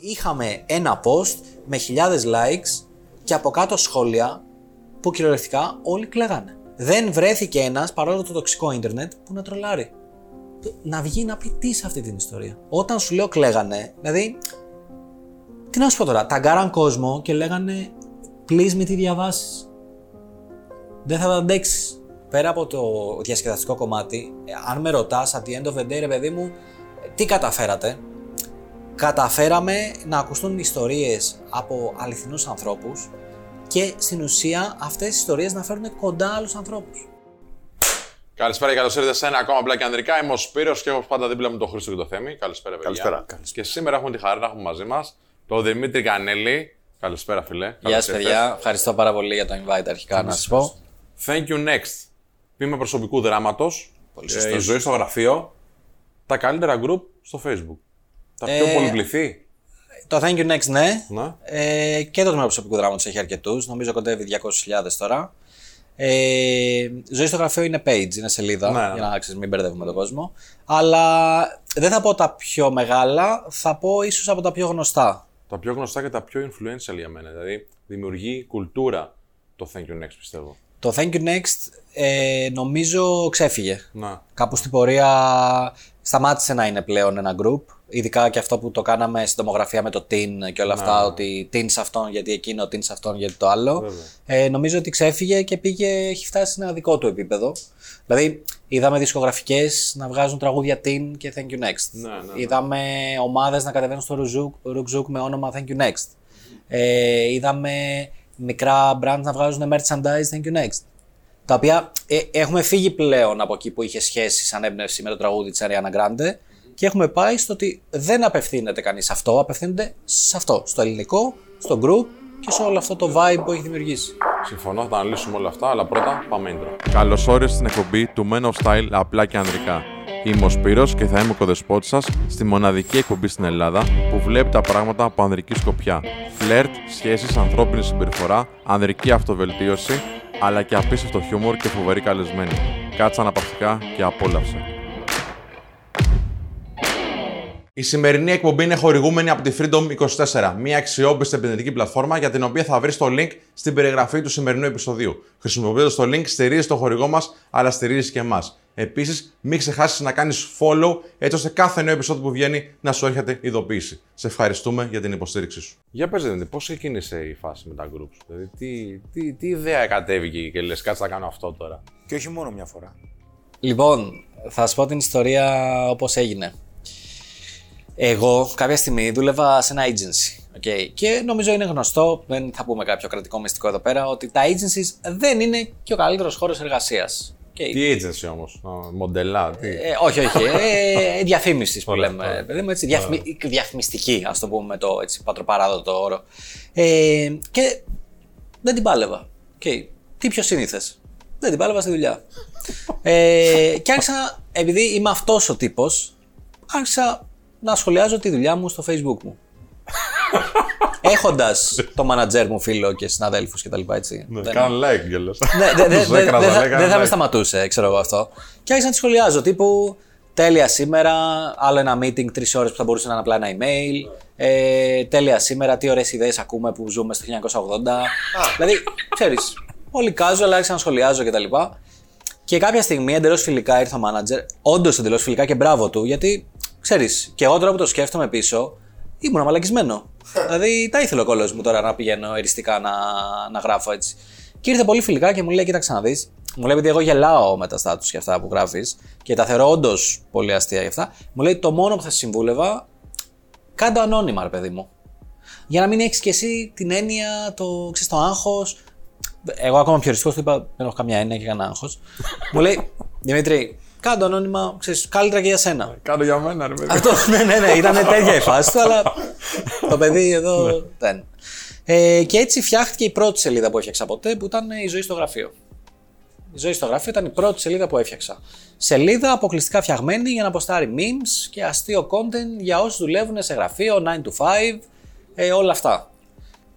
είχαμε ένα post με χιλιάδες likes και από κάτω σχόλια που κυριολεκτικά όλοι κλαίγανε. Δεν βρέθηκε ένας, παρόλο το τοξικό ίντερνετ, που να τρολάρει. Να βγει να πει τι σε αυτή την ιστορία. Όταν σου λέω κλαίγανε, δηλαδή. Τι να σου πω τώρα, ταγκάραν κόσμο και λέγανε please με τι διαβάσεις. Δεν θα τα αντέξεις. Πέρα από το διασκεδαστικό κομμάτι, ε, αν με ρωτάς, at the end of the day, ρε παιδί μου, τι καταφέρατε; Καταφέραμε να ακουστούν ιστορίες από αληθινούς ανθρώπους και στην ουσία αυτές οι ιστορίες να φέρουν κοντά άλλους ανθρώπους. Καλησπέρα και καλώς ήρθατε σε ένα ακόμα πλάκι ανδρικά. Είμαι ο Σπύρος και έχω πάντα δίπλα μου τον Χρήστο και το Θέμη. Καλησπέρα, παιδιά. Καλησπέρα. Και σήμερα έχουμε τη χαρά να έχουμε μαζί μας τον Δημήτρη Κανέλη. Καλησπέρα, φιλέ. Γεια σας, παιδιά. Ευχαριστώ πάρα πολύ για το invite αρχικά να σας πω. Thank you next. Πήμε προσωπικού δράματος. σωστός. η ζωή στο γραφείο. Τα καλύτερα group στο Facebook. Τα πιο Ε, πολυπληθή. Το Thank you next, ναι. Ναι. Ε, και το τμήμα προσωπικού δράματος έχει αρκετούς. Νομίζω κοντεύει 200.000 τώρα. Ε, ζωή στο γραφείο είναι page, είναι σελίδα, Ναι, ναι. για να ξέρεις, μην μπερδεύουμε τον κόσμο. Αλλά δεν θα πω τα πιο μεγάλα, θα πω ίσως από τα πιο γνωστά. Τα πιο γνωστά και τα πιο influential για μένα. Δηλαδή δημιουργεί κουλτούρα το Thank you next, πιστεύω. Το Thank you next ε, νομίζω ξέφυγε. Να. Κάπου στην πορεία σταμάτησε να είναι πλέον ένα group. Ειδικά και αυτό που το κάναμε στην τομογραφία με το tin και όλα αυτά. Ότι tin σε αυτόν γιατί εκείνο, tin σε αυτόν γιατί το άλλο. Βέβαια. Ε, νομίζω ότι ξέφυγε και πήγε, έχει φτάσει σε ένα δικό του επίπεδο. Δηλαδή, είδαμε δισκογραφικές να βγάζουν τραγούδια tin και thank you next. Ναι, ναι, ναι. Είδαμε ομάδες να κατεβαίνουν στο Rukzouk- Rukzouk με όνομα thank you next. Ε, είδαμε μικρά brands να βγάζουν merchandise thank you next. Τα οποία ε, έχουμε φύγει πλέον από εκεί που είχε σχέση σαν έμπνευση με το τραγούδι της Ariana Grande και έχουμε πάει στο ότι δεν απευθύνεται κανείς σε αυτό, απευθύνεται σε αυτό, στο ελληνικό, στο group και σε όλο αυτό το vibe που έχει δημιουργήσει. Συμφωνώ, θα τα αναλύσουμε όλα αυτά, αλλά πρώτα πάμε intro. Καλώς όρισες στην εκπομπή του Men of Style απλά και ανδρικά. Είμαι ο Σπύρος και θα είμαι ο κοδεσπότης σας στη μοναδική εκπομπή στην Ελλάδα που βλέπει τα πράγματα από ανδρική σκοπιά. Φλερτ, σχέσεις, ανθρώπινη συμπεριφορά, ανδρική αυτοβελτίωση, αλλά και απίστευτο χιούμορ και φοβερή καλεσμένη. Κάτσε αναπαυτικά και απόλαυσε. Η σημερινή εκπομπή είναι χορηγούμενη από τη Freedom24, μια αξιόπιστη επενδυτική πλατφόρμα για την οποία θα βρεις το link στην περιγραφή του σημερινού επεισοδίου. Χρησιμοποιώντας το link, στηρίζεις το χορηγό μας, αλλά στηρίζεις και εμάς. Επίσης, μην ξεχάσεις να κάνεις follow, έτσι ώστε κάθε νέο επεισόδιο που βγαίνει να σου έρχεται ειδοποίηση. Σε ευχαριστούμε για την υποστήριξή σου. Για πες, δηλαδή, πώς ξεκίνησε η φάση με τα groups, δηλαδή τι, τι, τι ιδέα κατέβηκε και λες, κάτσε να κάνω αυτό τώρα. Και όχι μόνο μια φορά. Λοιπόν, θα σου πω την ιστορία όπως έγινε. Εγώ κάποια στιγμή δούλευα σε ένα agency. Okay. Και νομίζω είναι γνωστό, δεν θα πούμε κάποιο κρατικό μυστικό εδώ πέρα, ότι τα agencies δεν είναι και ο καλύτερος χώρος εργασίας. Okay. Τι agency όμως, μοντελά, τι; Ε, όχι, όχι. Ε, διαφήμισης που λέμε. Παιδί μου, έτσι, διαφημι... Διαφημιστική, ας το πούμε με το έτσι, πατροπαράδοτο όρο. Ε, και δεν την πάλευα. Okay. Τι πιο σύνηθε. Δεν την πάλευα στη δουλειά. ε, και άρχισα, επειδή είμαι αυτός ο τύπος, άρχισα να σχολιάζω τη δουλειά μου στο facebook μου. Έχοντας το manager μου φίλο και συναδέλφους κτλ. Έτσι. Δεν- Κάνω like κιόλας. ναι, δε- δε- δε- δεν θα- δεν θα με σταματούσε, ξέρω εγώ αυτό. Και άρχισα να τη σχολιάζω τύπου τέλεια σήμερα, άλλο ένα meeting τρεις ώρες που θα μπορούσε να είναι απλά ένα email. Ε, τέλεια σήμερα, τι ωραίες ιδέες ακούμε που ζούμε στο 1980. δηλαδή, ξέρεις, πολύ casual, άρχισα να σχολιάζω κτλ. Και κάποια στιγμή εντελώς φιλικά ήρθε ο manager, όντως εντελώς φιλικά και μπράβο του, γιατί ξέρεις, και εγώ τώρα που το σκέφτομαι πίσω, ήμουν μαλακισμένο. δηλαδή, τα ήθελε ο κόλλο μου τώρα να πηγαίνω εριστικά να, να γράφω έτσι. Και ήρθε πολύ φιλικά και μου λέει: Κοίταξε να δεις. Μου λέει: Επειδή εγώ γελάω με τα στάτους και αυτά που γράφεις και τα θεωρώ όντως πολύ αστεία γι' αυτά. Μου λέει: Το μόνο που θα σε συμβούλευα, κάντο ανώνυμα, ρε παιδί μου. Για να μην έχεις κι εσύ την έννοια, το, ξέρεις, το άγχος. Εγώ ακόμα πιο ριστικό του είπα: Δεν έχω καμιά έννοια και κανένα άγχος. μου λέει: Δημήτρη, κάντο ανώνυμα, ξέρεις, καλύτερα και για σένα. Κάνω για μένα, ρε παιδί. Αυτό, ναι, ναι, ναι, ήταν τέτοια η φάση του, αλλά το παιδί εδώ δεν. Ε, και έτσι φτιάχτηκε η πρώτη σελίδα που έφτιαξα ποτέ, που ήταν η ζωή στο γραφείο. Η ζωή στο γραφείο ήταν η πρώτη σελίδα που έφτιαξα. Σελίδα αποκλειστικά φτιαγμένη για να αποστάρει memes και αστείο content για όσους δουλεύουν σε γραφείο, 9 to 5, ε, όλα αυτά.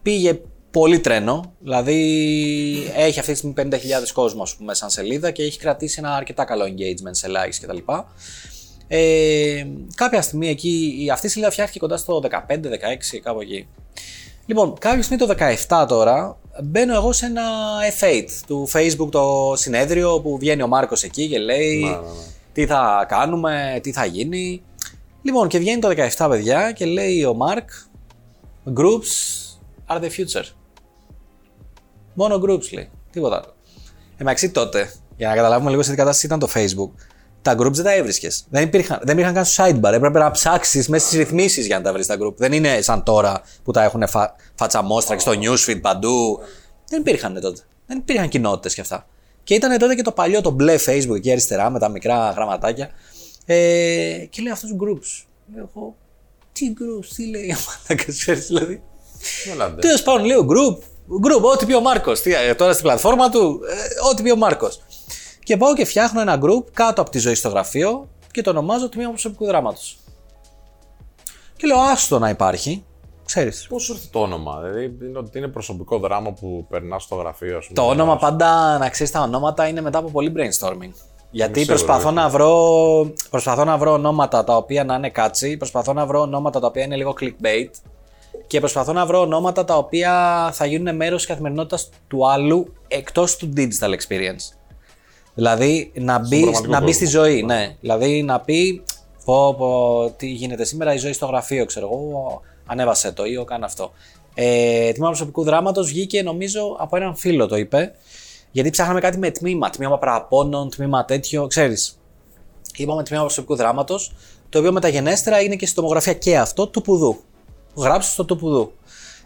Πήγε πολύ τρένο, δηλαδή έχει αυτή τη στιγμή 50.000 κόσμο ας πούμε, σαν σελίδα και έχει κρατήσει ένα αρκετά καλό engagement σε likes κτλ. Ε, κάποια στιγμή εκεί, αυτή η σελίδα φτιάχτηκε κοντά στο 15-16, κάπου εκεί. Λοιπόν, κάποια στιγμή το 17 τώρα μπαίνω εγώ σε ένα F8 του Facebook το συνέδριο που βγαίνει ο Μάρκος εκεί και λέει Ναι, ναι, ναι. τι θα κάνουμε, τι θα γίνει. Λοιπόν, και βγαίνει το 17 παιδιά και λέει ο Μάρκ Groups are the future. Μόνο groups λέει. Τίποτα άλλο. Εντάξει τότε, για να καταλάβουμε λίγο σε τι κατάσταση ήταν το Facebook, τα groups δεν τα έβρισκες. Δεν υπήρχαν, δεν υπήρχαν καν στο sidebar. Έπρεπε να ψάξεις μέσα στις ρυθμίσεις για να τα βρεις τα group. Δεν είναι σαν τώρα που τα έχουν φα... φατσαμόστρα και στο newsfeed παντού. Δεν υπήρχαν τότε. Δεν υπήρχαν κοινότητες και αυτά. Και ήταν τότε και το παλιό, το μπλε Facebook εκεί αριστερά με τα μικρά γραμματάκια. Ε, και λέει αυτούς groups. Λέω εγώ, τι groups, τι λέει ο μαλάκα, ξέρεις δηλαδή. Έλατε. Τέλος πάντων, λέω group. Group, ό,τι πει ο Μάρκος. Τώρα στην πλατφόρμα του, ε, ό,τι πει ο Μάρκος. Και πάω και φτιάχνω ένα group κάτω από τη ζωή στο γραφείο και το ονομάζω τμήμα προσωπικού δράματος. Και λέω, άστο να υπάρχει. Ξέρεις. Πώς σου ήρθε το όνομα, Δηλαδή είναι ότι είναι προσωπικό δράμα που περνάς στο γραφείο, ας πούμε. Το όνομα πάντα, να ξέρεις, τα ονόματα είναι μετά από πολύ brainstorming. Γιατί Είμαι σίγουρος, προσπαθώ να, βρω, προσπαθώ να βρω ονόματα τα οποία να είναι κάτσι, προσπαθώ να βρω ονόματα τα οποία είναι λίγο clickbait και προσπαθώ να βρω ονόματα τα οποία θα γίνουν μέρος της καθημερινότητας του άλλου εκτός του digital experience. Δηλαδή να μπει, πραγματικό να μπει στη κόσμο. ζωή, ναι. Δηλαδή να πει πω, πω, τι γίνεται σήμερα, η ζωή στο γραφείο, ξέρω εγώ, ανέβασε το ή ο κάνε αυτό. Ε, τμήμα προσωπικού δράματος βγήκε νομίζω από έναν φίλο το είπε, γιατί ψάχναμε κάτι με τμήμα, τμήμα παραπώνων, τμήμα τέτοιο, ξέρεις. Είπαμε τμήμα προσωπικού δράματος, το οποίο μεταγενέστερα είναι και στη τομογραφία και αυτό του πουδού. Γράψω στο του πουδού.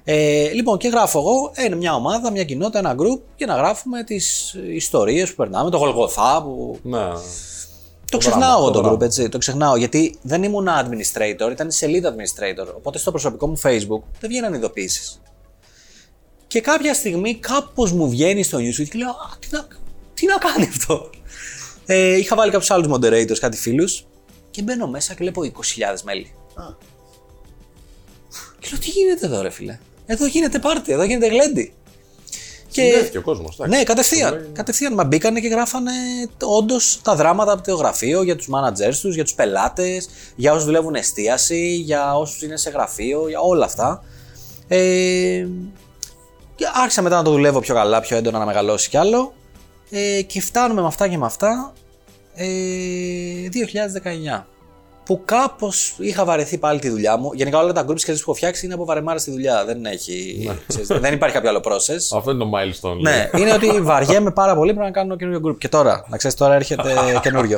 Ε, λοιπόν, και γράφω εγώ ε, μια ομάδα, μια κοινότητα, ένα group για να γράφουμε τις ιστορίες που περνάμε, το Γολγοθά που Ναι. το δράμα, ξεχνάω εγώ το το δράμα. group, έτσι. Το ξεχνάω. Γιατί δεν ήμουν administrator, ήταν η σελίδα administrator. Οπότε στο προσωπικό μου Facebook δεν βγαίναν ειδοποιήσει. Και κάποια στιγμή κάπως μου βγαίνει στο newsfeed και λέω Α, τι να, τι να κάνει αυτό; Ε, είχα βάλει κάποιους άλλους moderators, κάτι φίλους και μπαίνω μέσα και βλέπω 20.000 μέλη. Και λέω τι γίνεται εδώ, ρε φίλε; Εδώ γίνεται πάρτι, εδώ γίνεται γλέντι. Συνδέθηκε ο κόσμος. Ναι, κατευθείαν. Κατευθείαν μα μπήκανε και γράφανε όντως τα δράματα από το γραφείο για τους managers τους, για τους πελάτες, για όσους δουλεύουν εστίαση, για όσους είναι σε γραφείο, για όλα αυτά. Ε, και άρχισα μετά να το δουλεύω πιο καλά, πιο έντονα να μεγαλώσει κι άλλο. Ε, και φτάνουμε με αυτά και με αυτά ε, 2019. Που κάπως είχα βαρεθεί πάλι τη δουλειά μου. Γενικά όλα τα groups και που έχω φτιάξει είναι από βαρεμάρα στη δουλειά. Δεν, έχει, ξέρεις, δεν υπάρχει κάποιο άλλο process. Αυτό είναι το milestone. Ναι, είναι ότι βαριέμαι πάρα πολύ. Πρέπει να κάνω καινούριο group. Και τώρα, να ξέρεις, τώρα έρχεται καινούριο.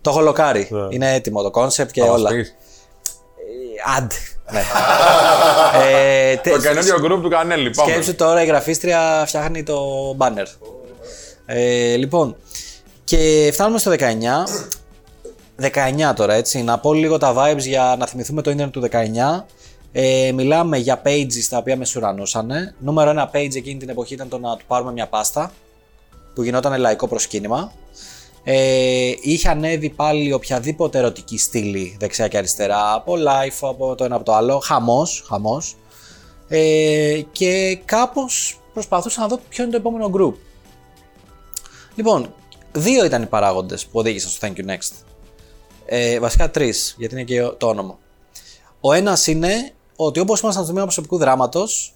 το έχω λοκάρει. Είναι έτοιμο το concept και Θα μας όλα. πεις. Ε, Άντε. Ναι. ε, τε- Το καινούριο group του Κανέλη. Πάμε. Σκέψου τώρα η γραφίστρια φτιάχνει το banner. Ε, λοιπόν, και φτάνουμε στο 19. 19 τώρα, έτσι. Να πω λίγο τα vibes για να θυμηθούμε το ίντερνετ του 19. Ε, μιλάμε για pages τα οποία μες σουρανούσαν. Νούμερο ένα page εκείνη την εποχή ήταν το να του πάρουμε μια πάστα που γινόταν λαϊκό προσκύνημα. Ε, είχε ανέβει πάλι οποιαδήποτε ερωτική στήλη δεξιά και αριστερά από live, από το ένα από το άλλο. Χαμός, χαμός. Ε, και κάπως προσπαθούσα να δω ποιο είναι το επόμενο group. Λοιπόν, δύο ήταν οι παράγοντες που οδήγησαν στο Thank you Next. Ε, βασικά τρεις, γιατί είναι και το όνομα. Ο ένας είναι ότι όπως ήμασταν στο τμήμα προσωπικού δράματος,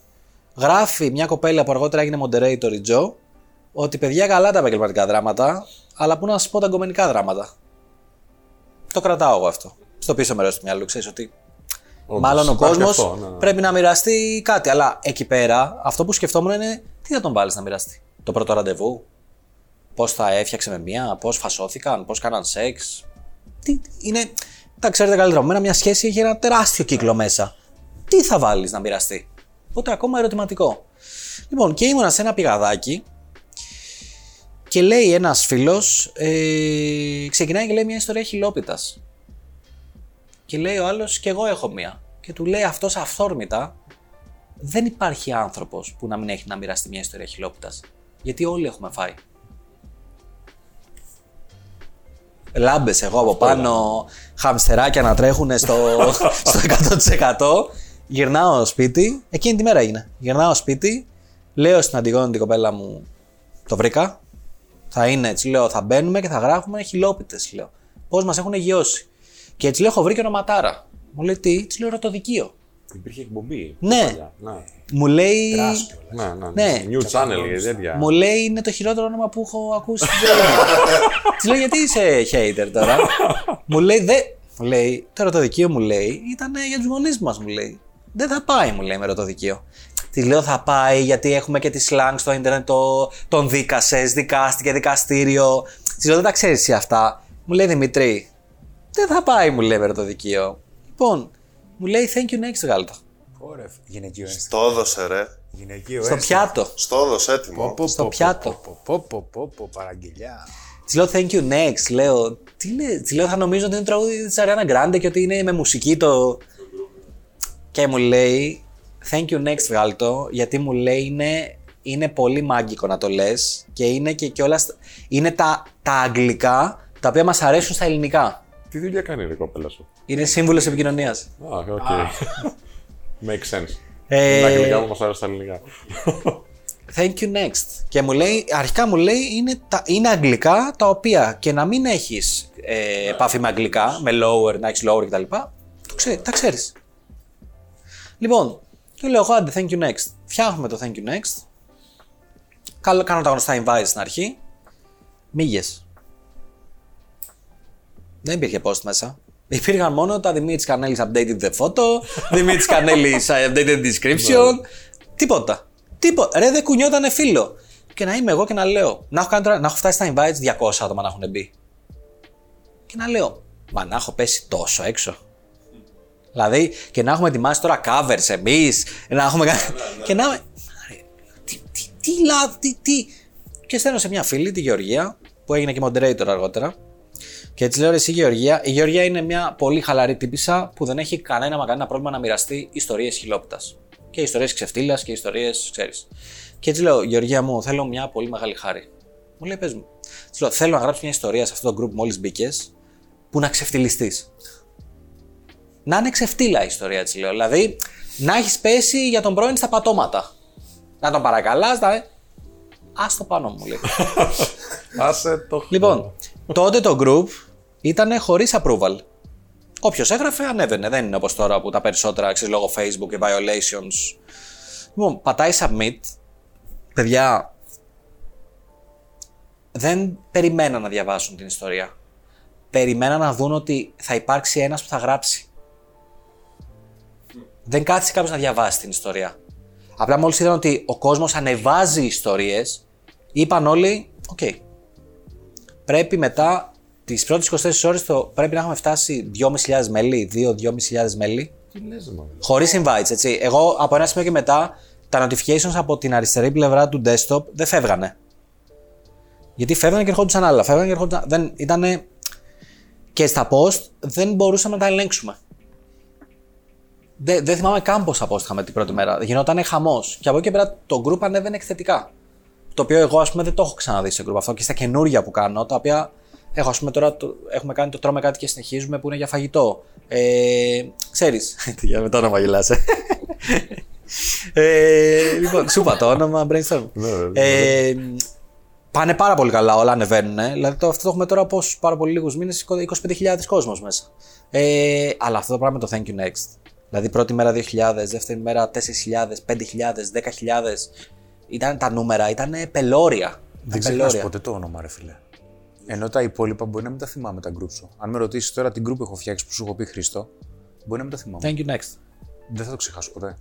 γράφει μια κοπέλα που αργότερα έγινε moderator η Τζο, ότι παιδιά καλά τα επαγγελματικά δράματα, αλλά πού να σας πω τα εγκομενικά δράματα. Το κρατάω εγώ αυτό. Στο πίσω μέρος του μυαλού, ξέρεις ότι Όντως, μάλλον ο υπάρχει κόσμος αυτό, ναι. πρέπει να μοιραστεί κάτι. Αλλά εκεί πέρα, αυτό που σκεφτόμουν είναι τι θα τον βάλεις να μοιραστεί; Το πρώτο ραντεβού, πώς θα έφτιαξε με μία, πώς φασώθηκαν, πώς κάναν σεξ; Τι, είναι, τα ξέρετε καλύτερα από μένα, μια σχέση έχει ένα τεράστιο κύκλο μέσα. Τι θα βάλεις να μοιραστεί; Οπότε ακόμα ερωτηματικό. Λοιπόν, και ήμουνα σε ένα πηγαδάκι και λέει ένας φίλος, ε, ξεκινάει και λέει μια ιστορία χιλόπιτας. Και λέει ο άλλος, και εγώ έχω μία. Και του λέει αυτός αυθόρμητα, δεν υπάρχει άνθρωπος που να μην έχει να μοιραστεί μια ιστορία χιλόπιτας. Γιατί όλοι έχουμε φάει. Λάμπες εγώ από πάνω, χαμστεράκια να τρέχουν στο, στο 100%. Γυρνάω σπίτι, εκείνη τη μέρα έγινε. Γυρνάω σπίτι, λέω στην Αντιγόνη την κοπέλα μου, το βρήκα. Θα είναι έτσι, λέω, θα μπαίνουμε και θα γράφουμε χιλόπιτες, λέω. Πώς μας έχουν γιώσει. Και έτσι λέω: Έχω βρει και ονοματάρα. Μου λέει τι, της λέω ρωτοδικείο. Υπήρχε εκπομπή. Ναι. παλιά. Ναι. Μου λέει. Ναι, ναι, Ναι. ναι. New channel και τέτοια. Μου λέει είναι το χειρότερο όνομα που έχω ακούσει στην ζωή μου. Της λέω γιατί είσαι hater τώρα; μου λέει δε. Μου λέει το ερωτοδικείο μου λέει ήταν για τους γονείς μας μου λέει. Δεν θα πάει μου λέει με ερωτοδικείο. Της λέω θα πάει γιατί έχουμε και τη slang στο ίντερνετ το, τον δίκασες, δικάστηκε, δικαστήριο. Της λέω δεν τα ξέρεις εσύ αυτά. Μου λέει Δημητρή, δεν θα πάει μου λέει με ερωτοδικείο. Λοιπόν, μου λέει thank you next Γάλτα. Ωραία, γυναικείο ένστικτο. Το έδωσε, ρε. Γυναικείο Στο ένστικτο. πιάτο. Στο έδωσε έτοιμο. Πω, στο πω, πιάτο. Πω, πω, πω, πω, πω, παραγγελιά. Της λέω thank you next. Λέω, τι λέει, της λέω θα νομίζω ότι είναι τραγούδι της Ariana Grande και ότι είναι με μουσική το. Και μου λέει thank you next Γάλτο, γιατί μου λέει είναι, είναι πολύ μάγκικο να το λες και είναι και κιόλας, είναι τα, τα αγγλικά τα οποία μας αρέσουν στα ελληνικά. Τι δουλειά κάνει η κοπέλα σου; Είναι σύμβουλος επικοινωνίας. Α, οκ. Makes sense. Ε, Τα αγγλικά που μας αρέσει τα ελληνικά. Thank you next. Και μου λέει, αρχικά μου λέει είναι, τα, είναι αγγλικά τα οποία και να μην έχεις ε, επαφή με αγγλικά, με lower, να έχεις lower κτλ. Το ξέρει, τα ξέρεις. Λοιπόν, και λέω εγώ άντε, thank you next. Φτιάχνουμε το thank you next. Καλό, κάνω τα γνωστά invite στην αρχή. Μύγες. Δεν υπήρχε post μέσα. Υπήρχαν μόνο τα Δημήτρης Κανέλη updated the photo, Δημήτρης Κανέλη updated description. Τίποτα. Τίποτα. Ρε, δεν κουνιότανε φίλο. Και να είμαι εγώ και να λέω, να έχω, κάνει τώρα, να έχω φτάσει στα invites 200 άτομα να έχουν μπει. Και να λέω, μα να έχω πέσει τόσο έξω. Δηλαδή, και να έχουμε ετοιμάσει τώρα covers εμείς, να έχουμε κάνει. και να. είμαι, «Ρε, Τι, τι, τι, λάθη, τι, τι. Και στέλνω σε μια φίλη, τη Γεωργία, που έγινε και moderator αργότερα. Και έτσι λέω ρε, εσύ Γεωργία. Η Γεωργία είναι μια πολύ χαλαρή τύπησα που δεν έχει κανένα μα κανένα πρόβλημα να μοιραστεί ιστορίες χιλόπιτα. Και ιστορίες ξεφτύλας και ιστορίες, ξέρεις. Και έτσι λέω, Γεωργία μου, θέλω μια πολύ μεγάλη χάρη. Μου λέει, πες μου. Της λέω, θέλω να γράψεις μια ιστορία σε αυτό το group μόλις μπήκες που να ξεφτυλιστείς. Να είναι ξεφτύλα η ιστορία, της λέω. Δηλαδή, να έχεις πέσει για τον πρώην στα πατώματα. Να τον παρακαλάς, να. Α το πάνω μου, λέει. Άσε το Λοιπόν, τότε το group ήταν χωρίς approval. Όποιος έγραφε, ανέβαινε. Δεν είναι όπως τώρα που τα περισσότερα ξέρεις λόγω Facebook και violations. Λοιπόν, πατάει submit. Παιδιά, δεν περιμένα να διαβάσουν την ιστορία. Περιμένα να δουν ότι θα υπάρξει ένας που θα γράψει. Δεν κάθισε κάποιος να διαβάσει την ιστορία. Απλά μόλις είδαν ότι ο κόσμος ανεβάζει ιστορίες, είπαν όλοι: Οκ, πρέπει μετά τις πρώτες 24 ώρες πρέπει να έχουμε φτάσει 2.500 μέλη, 2-2.500 μέλη. Τι λες, μάλλον. Χωρίς invites, έτσι. Εγώ από ένα σημείο και μετά τα notifications από την αριστερή πλευρά του desktop δεν φεύγανε. Γιατί φεύγανε και ερχόντουσαν άλλα. Φεύγανε και ερχόντουσαν. Δεν, ήτανε... Και στα post δεν μπορούσαμε να τα ελέγξουμε. Δεν, δεν θυμάμαι καν πόσα post είχαμε την πρώτη μέρα. Γινόταν χαμός. Και από εκεί και πέρα το group ανέβαινε εκθετικά. Το οποίο εγώ, ας πούμε, δεν το έχω ξαναδεί σε group αυτό και στα καινούργια που κάνω, τα οποία έχω, ας πούμε, τώρα το, έχουμε κάνει το τρώμε κάτι και συνεχίζουμε που είναι για φαγητό. Ε, ξέρεις, τι για με το όνομα γελάς, ε. ε, λοιπόν, σου είπα το όνομα, brainstorm. Ναι, ναι, ε, πάνε πάρα πολύ καλά, όλα ανεβαίνουν. ε. Δηλαδή το, αυτό το έχουμε τώρα πόσους πάρα πολύ λίγους μήνες, 25.000 κόσμος μέσα. Ε, αλλά αυτό το πράγμα το thank you next. Δηλαδή πρώτη μέρα 2.000, δεύτερη μέρα 4.000, 5.000, 10.000. Ήταν τα νούμερα, ήταν πελώρια. Δεν ξεχνάς ποτέ το όνομα, ρε φίλε. Ενώ τα υπόλοιπα μπορεί να μην τα θυμάμαι τα group σου. Αν με ρωτήσεις τώρα την group έχω φτιάξει που σου έχω πει Χριστό, μπορεί να μην τα θυμάμαι. Thank you next. Δεν θα το ξεχάσω ποτέ.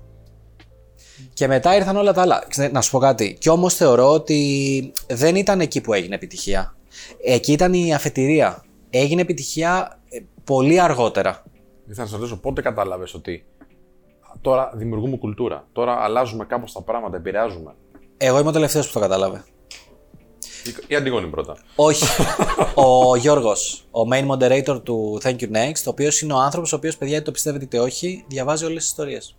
Και μετά ήρθαν όλα τα άλλα. Ξέρετε, Να σου πω κάτι. Κι όμως θεωρώ ότι δεν ήταν εκεί που έγινε επιτυχία. Εκεί ήταν η αφετηρία. Έγινε επιτυχία ε, πολύ αργότερα. Ήθελα να σε ρωτήσω πότε κατάλαβες ότι τώρα δημιουργούμε κουλτούρα. Τώρα αλλάζουμε κάπως τα πράγματα, επηρεάζουμε; Εγώ είμαι ο τελευταίος που το κατάλαβε. Η- Η Αντιγόνη πρώτα. Όχι. ο Γιώργος, ο main moderator του Thank You Next, ο οποίος είναι ο άνθρωπος, ο οποίος, παιδιά, είτε το πιστεύετε είτε όχι, διαβάζει όλες τις ιστορίες.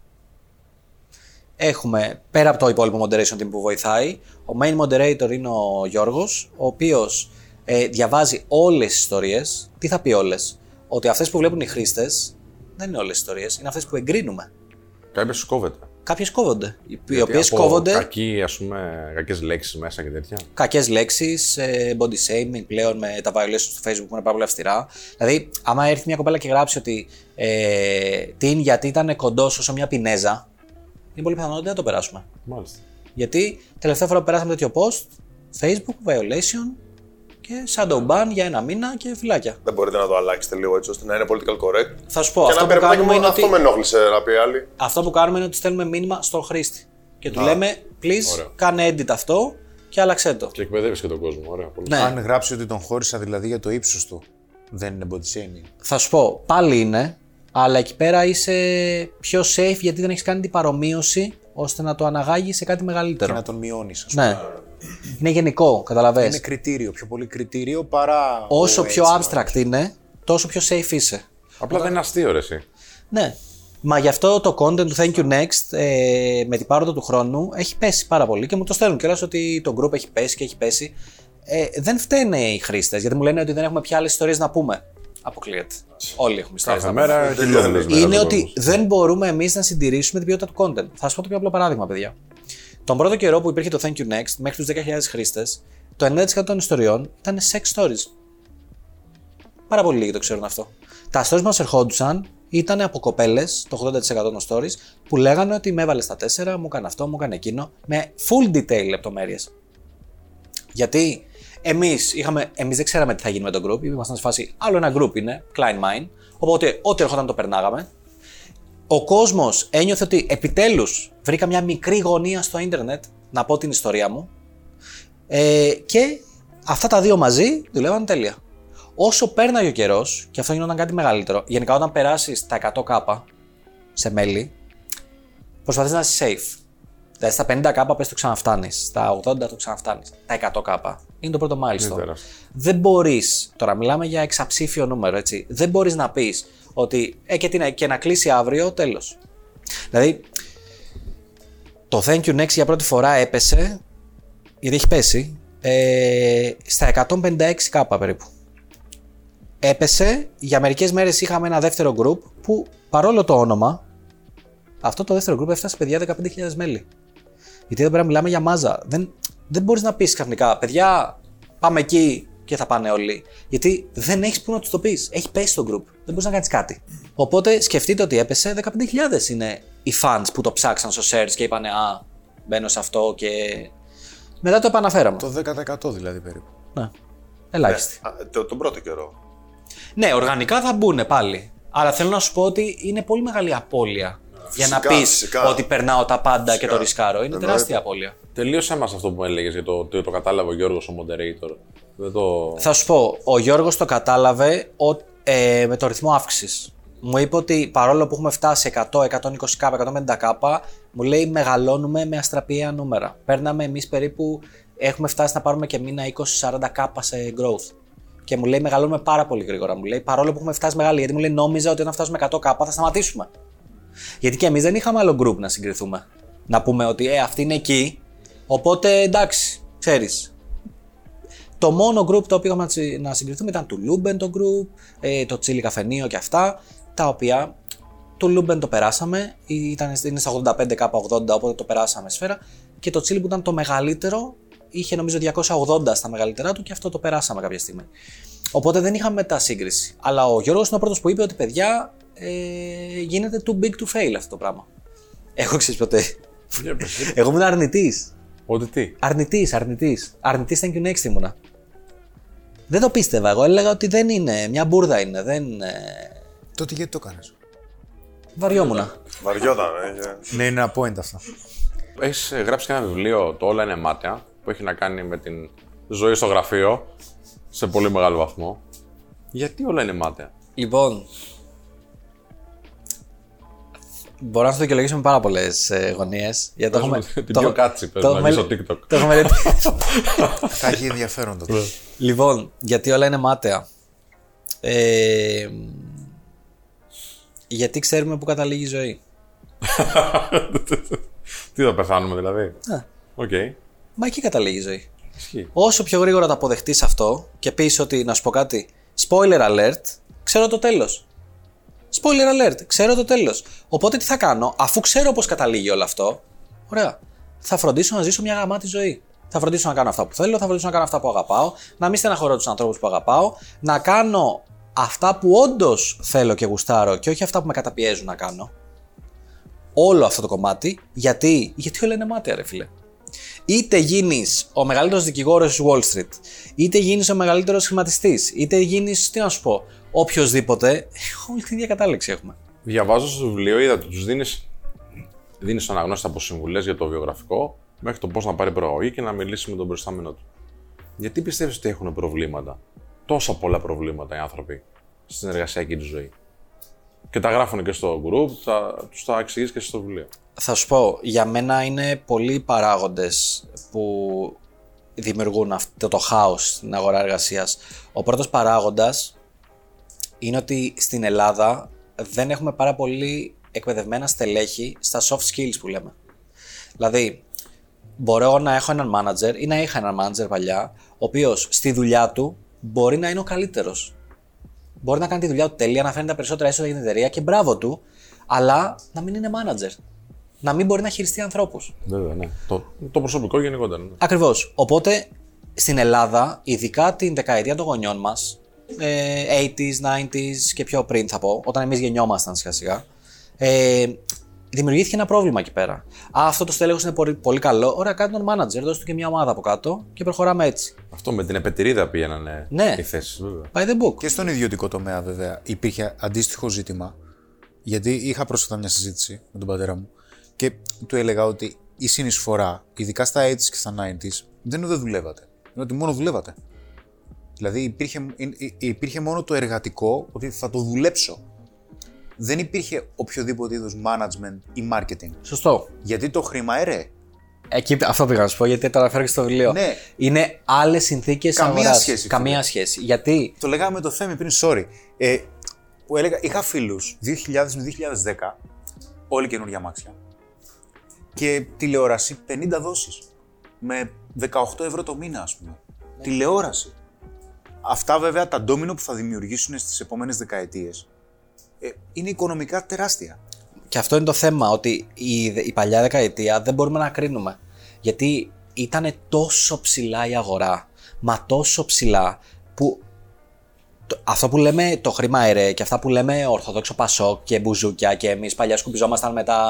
Έχουμε, πέρα από το υπόλοιπο moderation team που βοηθάει, ο main moderator είναι ο Γιώργος, ο οποίος ε, διαβάζει όλες τις ιστορίες. Τι θα πει όλες, Ότι αυτές που βλέπουν οι χρήστες δεν είναι όλες τις ιστορίες, είναι αυτές που εγκρίνουμε. Κάποιος σου κόβεται. Κάποιες κόβονται. Οι Γιατί οποίες από κόβονται Κακή, ας πούμε, κακές λέξεις μέσα και τέτοια. κακές λέξεις, body shaming πλέον με τα violations στο Facebook που είναι πάρα πολύ αυστηρά. Δηλαδή, άμα έρθει μια κοπέλα και γράψει ότι ε, την γιατί ήταν κοντό όσο μια πινέζα, είναι πολύ πιθανό ότι δεν θα το περάσουμε. Μάλιστα. Γιατί τελευταία φορά που περάσαμε τέτοιο post, Facebook, violation και shadow ban για ένα μήνα και φυλάκια. Δεν μπορείτε να το αλλάξετε λίγο έτσι ώστε να είναι political correct. Θα σου πω, και αυτό να που, πει ρε παιδάκι κάνουμε μου, είναι αυτό ότι, με ενόχλησε να πει άλλη. αυτό που κάνουμε είναι ότι στέλνουμε μήνυμα στον χρήστη. Και του Α. λέμε, please, Ωραίο. κάνε edit αυτό και άλλαξέ το. Και εκπαιδεύεις και τον κόσμο. Ωραία, πολύ. Ναι. Αν γράψει ότι τον χώρισα δηλαδή για το ύψος του, δεν είναι body shaming. Θα σου πω, πάλι είναι, αλλά εκεί πέρα είσαι πιο safe γιατί δεν έχεις κάνει την παρομοίωση ώστε να το αναγάγεις σε κάτι Και μεγαλύτερο. να τον μειώνεις, ας πούμε. Ναι. Είναι γενικό, καταλαβες. Είναι κριτήριο, πιο πολύ κριτήριο παρά. Όσο ο πιο έτσι, abstract είναι, τόσο πιο safe είσαι. Απλά δεν είναι αστείο ρε εσύ. Ναι. Μα γι' αυτό το content του Thank you Next ε, με την πάροδο του χρόνου έχει πέσει πάρα πολύ και μου το στέλνουν κιόλας ότι το group έχει πέσει και έχει πέσει. Ε, δεν φταίνε οι χρήστες γιατί μου λένε ότι δεν έχουμε πια άλλες ιστορίες να πούμε. Αποκλείεται. Όλοι έχουμε ιστορίες Κάθε να πούμε. μέρα χιλιάδες μέρες είναι ο ότι κόσμος. δεν μπορούμε εμείς να συντηρήσουμε την ποιότητα του content. Θα σας πω το πιο απλό παράδειγμα, παιδιά. Τον πρώτο καιρό που υπήρχε το Thank you Next, μέχρι τους 10.000 χρήστες, το 90% των ιστοριών ήταν sex stories. Πάρα πολύ λίγοι το ξέρουν αυτό. Τα stories που μας ερχόντουσαν ήταν από κοπέλες, το 80% των stories, που λέγανε ότι με έβαλες στα 4, μου έκανε αυτό, μου έκανε εκείνο, με full detail λεπτομέρειες. Γιατί εμείς εμείς δεν ξέραμε τι θα γίνει με το group, ήμασταν σε φάση άλλο ένα group είναι, Klein Mind, οπότε ό,τι ερχόταν το περνάγαμε. Ο κόσμος ένιωθε ότι επιτέλους βρήκα μια μικρή γωνία στο ίντερνετ να πω την ιστορία μου. Ε, και αυτά τα δύο μαζί δουλεύαν τέλεια. Όσο πέρναγε ο καιρός, και αυτό γινόταν κάτι μεγαλύτερο, γενικά όταν περάσεις τα 100k σε μέλη, προσπαθείς να είσαι safe. Δηλαδή στα 50k πες το ξαναφτάνεις, στα 80 το ξαναφτάνεις. Τα 100k είναι το πρώτο Είναι milestone. τεράστιο. Δεν μπορείς, τώρα μιλάμε για εξαψήφιο νούμερο, έτσι. Δεν μπορείς να πεις ότι ε, και, τι να, και να κλείσει αύριο, τέλος. Δηλαδή, το Thank you Next για πρώτη φορά έπεσε, γιατί έχει πέσει, ε, στα 156k περίπου. Έπεσε, για μερικές μέρες είχαμε ένα δεύτερο group που παρόλο το όνομα, αυτό το δεύτερο group έφτασε παιδιά 15.000 μέλη. Γιατί εδώ πέρα μιλάμε για μάζα. Δεν, δεν μπορείς να πεις ξαφνικά, παιδιά, πάμε εκεί και θα πάνε όλοι. Γιατί δεν έχεις που να τους το πεις. Έχει πέσει το group. Δεν μπορείς να κάνεις κάτι. Οπότε σκεφτείτε ότι έπεσε 15.000 είναι οι fans που το ψάξαν στο search και είπαν Α, μπαίνω σε αυτό και. Μετά το επαναφέραμε. Το 10% δηλαδή περίπου. Ναι. Ελάχιστη. Α, το, τον πρώτο καιρό. Ναι, οργανικά θα μπουν πάλι. Αλλά θέλω να σου πω ότι είναι πολύ μεγάλη απώλεια για να Φυσικά, πεις φυσικά. ότι περνάω τα πάντα και Φυσικά. το ρισκάρω. Είναι Εννοείται. τεράστια απώλεια. Τελείωσε μας αυτό που έλεγες για το ότι το κατάλαβε ο Γιώργος ο moderator. Δεν το. Θα σου πω, ο Γιώργος το κατάλαβε ο, ε, με το ρυθμό αύξησης. Μου είπε ότι παρόλο που έχουμε φτάσει 100, 120k, 150k, μου λέει μεγαλώνουμε με αστραπιαία νούμερα. Παίρναμε εμείς περίπου, έχουμε φτάσει να πάρουμε και μήνα 20-40k σε growth. Και μου λέει μεγαλώνουμε πάρα πολύ γρήγορα. Μου λέει παρόλο που έχουμε φτάσει μεγάλη, γιατί μου λέει νόμιζα ότι όταν φτάσουμε 100k θα σταματήσουμε. Γιατί και εμείς δεν είχαμε άλλο group να συγκριθούμε. Να πούμε ότι ε, αυτή είναι εκεί. Οπότε εντάξει, ξέρεις. Το μόνο group το οποίο είχαμε να τσι- να συγκριθούμε ήταν του Λούμπεν το group, ε, το Τσίλι Καφενείο και αυτά, τα οποία το Λούμπεν το περάσαμε, ήταν, είναι στα 85k, 80 οπότε το περάσαμε σφαίρα και το Τσίλι που ήταν το μεγαλύτερο είχε νομίζω 280 στα μεγαλύτερά του και αυτό το περάσαμε κάποια στιγμή. Οπότε δεν είχαμε μετά σύγκριση. Αλλά ο Γιώργος είναι ο πρώτος που είπε ότι παιδιά ε, γίνεται too big to fail αυτό το πράγμα. Έχω ξέρεις ποτέ. Για πες, ε. Εγώ ήμουν αρνητής. Ότι τι; Αρνητής, αρνητής. Αρνητής thank you next ήμουνα. Δεν το πίστευα. Εγώ έλεγα ότι δεν είναι. Μια μπουρδα είναι. Δεν. Ε, Τότε γιατί το κάνεις; Βαριόμουνα. Βαριόταν, ε. και- Ναι, είναι ένα point αυτό. Έχεις γράψει και ένα βιβλίο, το Όλα είναι μάτια, που έχει να κάνει με την ζωή στο γραφείο σε πολύ μεγάλο βαθμό. Γιατί όλα είναι μάτια. Λοιπόν. Μπορώ να σου το δικαιολογήσω με πάρα πολλές γωνίες. Γιατί το Πες μου έχουμε. την το- πιο catchy, πες το μου, να βγει έχουμε- στο TikTok. Το έχω μελετήσει. Θα έχει ενδιαφέρον τότε. Λοιπόν, γιατί όλα είναι μάταια. Ε, γιατί ξέρουμε που καταλήγει η ζωή. Τι θα πεθάνουμε δηλαδή; Ναι. Οκ. Μα εκεί καταλήγει η ζωή. Ισχύει. Όσο πιο γρήγορα το αποδεχτείς αυτό και πεις ότι να σου πω κάτι, spoiler alert, ξέρω το τέλος. Spoiler alert, ξέρω το τέλος. Οπότε τι θα κάνω, αφού ξέρω πώς καταλήγει όλο αυτό, ωραία. Θα φροντίσω να ζήσω μια γαμάτη ζωή. Θα φροντίσω να κάνω αυτά που θέλω, θα φροντίσω να κάνω αυτά που αγαπάω, να μην στεναχωρώ τους ανθρώπους που αγαπάω, να κάνω αυτά που όντως θέλω και γουστάρω και όχι αυτά που με καταπιέζουν να κάνω. Όλο αυτό το κομμάτι, γιατί, γιατί όλα είναι μάτια, ρε φίλε. Είτε γίνεις ο μεγαλύτερος δικηγόρος της Wall Street, είτε γίνεις ο μεγαλύτερος χρηματιστής, είτε γίνεις, τι να σου πω, οποιοδήποτε, όλη την ίδια κατάληξη έχουμε. Διαβάζω στο βιβλίο, είδα ότι τους δίνεις δίνεις στον αναγνώστη από συμβουλές για το βιογραφικό μέχρι το πώς να πάρει προαγωγή και να μιλήσει με τον προϊστάμενό του. Γιατί πιστεύεις ότι έχουν προβλήματα, τόσα πολλά προβλήματα οι άνθρωποι στην εργασιακή του ζωή. Και τα γράφουν και στο group, τα, τους τα εξηγείς και στο βιβλίο. Θα σου πω, για μένα είναι πολλοί παράγοντες που δημιουργούν αυτό το χάος στην αγορά εργασίας. Ο πρώτος παράγοντας είναι ότι στην Ελλάδα δεν έχουμε πάρα πολύ εκπαιδευμένα στελέχη στα soft skills που λέμε. Δηλαδή, μπορώ να έχω έναν manager ή να είχα έναν manager παλιά, ο οποίος στη δουλειά του μπορεί να είναι ο καλύτερος. Μπορεί να κάνει τη δουλειά του τέλεια, να φέρνει τα περισσότερα έσοδα για την εταιρεία και μπράβο του, αλλά να μην είναι manager. Να μην μπορεί να χειριστεί ανθρώπους. Βέβαια, ναι. Το, το προσωπικό γενικότερα. Ναι. Ακριβώς. Οπότε στην Ελλάδα, ειδικά την δεκαετία των γονιών μας, ε, 80s, 90s και πιο πριν θα πω, όταν εμείς γεννιόμασταν σιγά σιγά, ε, δημιουργήθηκε ένα πρόβλημα εκεί πέρα. Α, αυτό το στέλεχος είναι πολύ, πολύ καλό. Ωραία, κάντε τον manager, δώστε του και μια ομάδα από κάτω και προχωράμε έτσι. Αυτό με την επετηρίδα πήγαιναν Ναι. οι θέσεις, βέβαια. By the book. Και στον ιδιωτικό τομέα, βέβαια, υπήρχε αντίστοιχο ζήτημα. Γιατί είχα πρόσφατα μια συζήτηση με τον πατέρα μου και του έλεγα ότι η συνεισφορά, ειδικά στα 80s και στα 90s, δεν είναι ότι δεν δουλεύατε. Είναι ότι μόνο δουλεύατε. Δηλαδή υπήρχε, υ- υπήρχε μόνο το εργατικό ότι θα το δουλέψω. Δεν υπήρχε οποιοδήποτε είδους management ή marketing. Σωστό. Γιατί το χρήμα, ερε, Εκεί, αυτό πήγα να σου πω, γιατί το αναφέρω και στο βιβλίο. Ναι. Είναι άλλες συνθήκες Καμία αγοράς. σχέση, Καμία φίλε. σχέση. Γιατί; Το λέγαμε με το Θέμη πριν, sorry. Ε, που έλεγα, είχα φίλους 2000 με 2010, όλη καινούργια μάξια. Και τηλεόραση 50 δόσεις. Με 18 ευρώ το μήνα, ας πούμε. Τηλεόραση. Αυτά βέβαια τα ντόμινο που θα δημιουργήσουν στις επόμενες δεκαετίες ε, είναι οικονομικά τεράστια. Και αυτό είναι το θέμα, ότι η, η παλιά δεκαετία δεν μπορούμε να κρίνουμε. Γιατί ήταν τόσο ψηλά η αγορά, μα τόσο ψηλά, που το- αυτό που λέμε το χρήμα αερέ και αυτά που λέμε ορθοδόξο πασόκ και μπουζούκια και εμείς παλιά σκουπιζόμασταν με τα,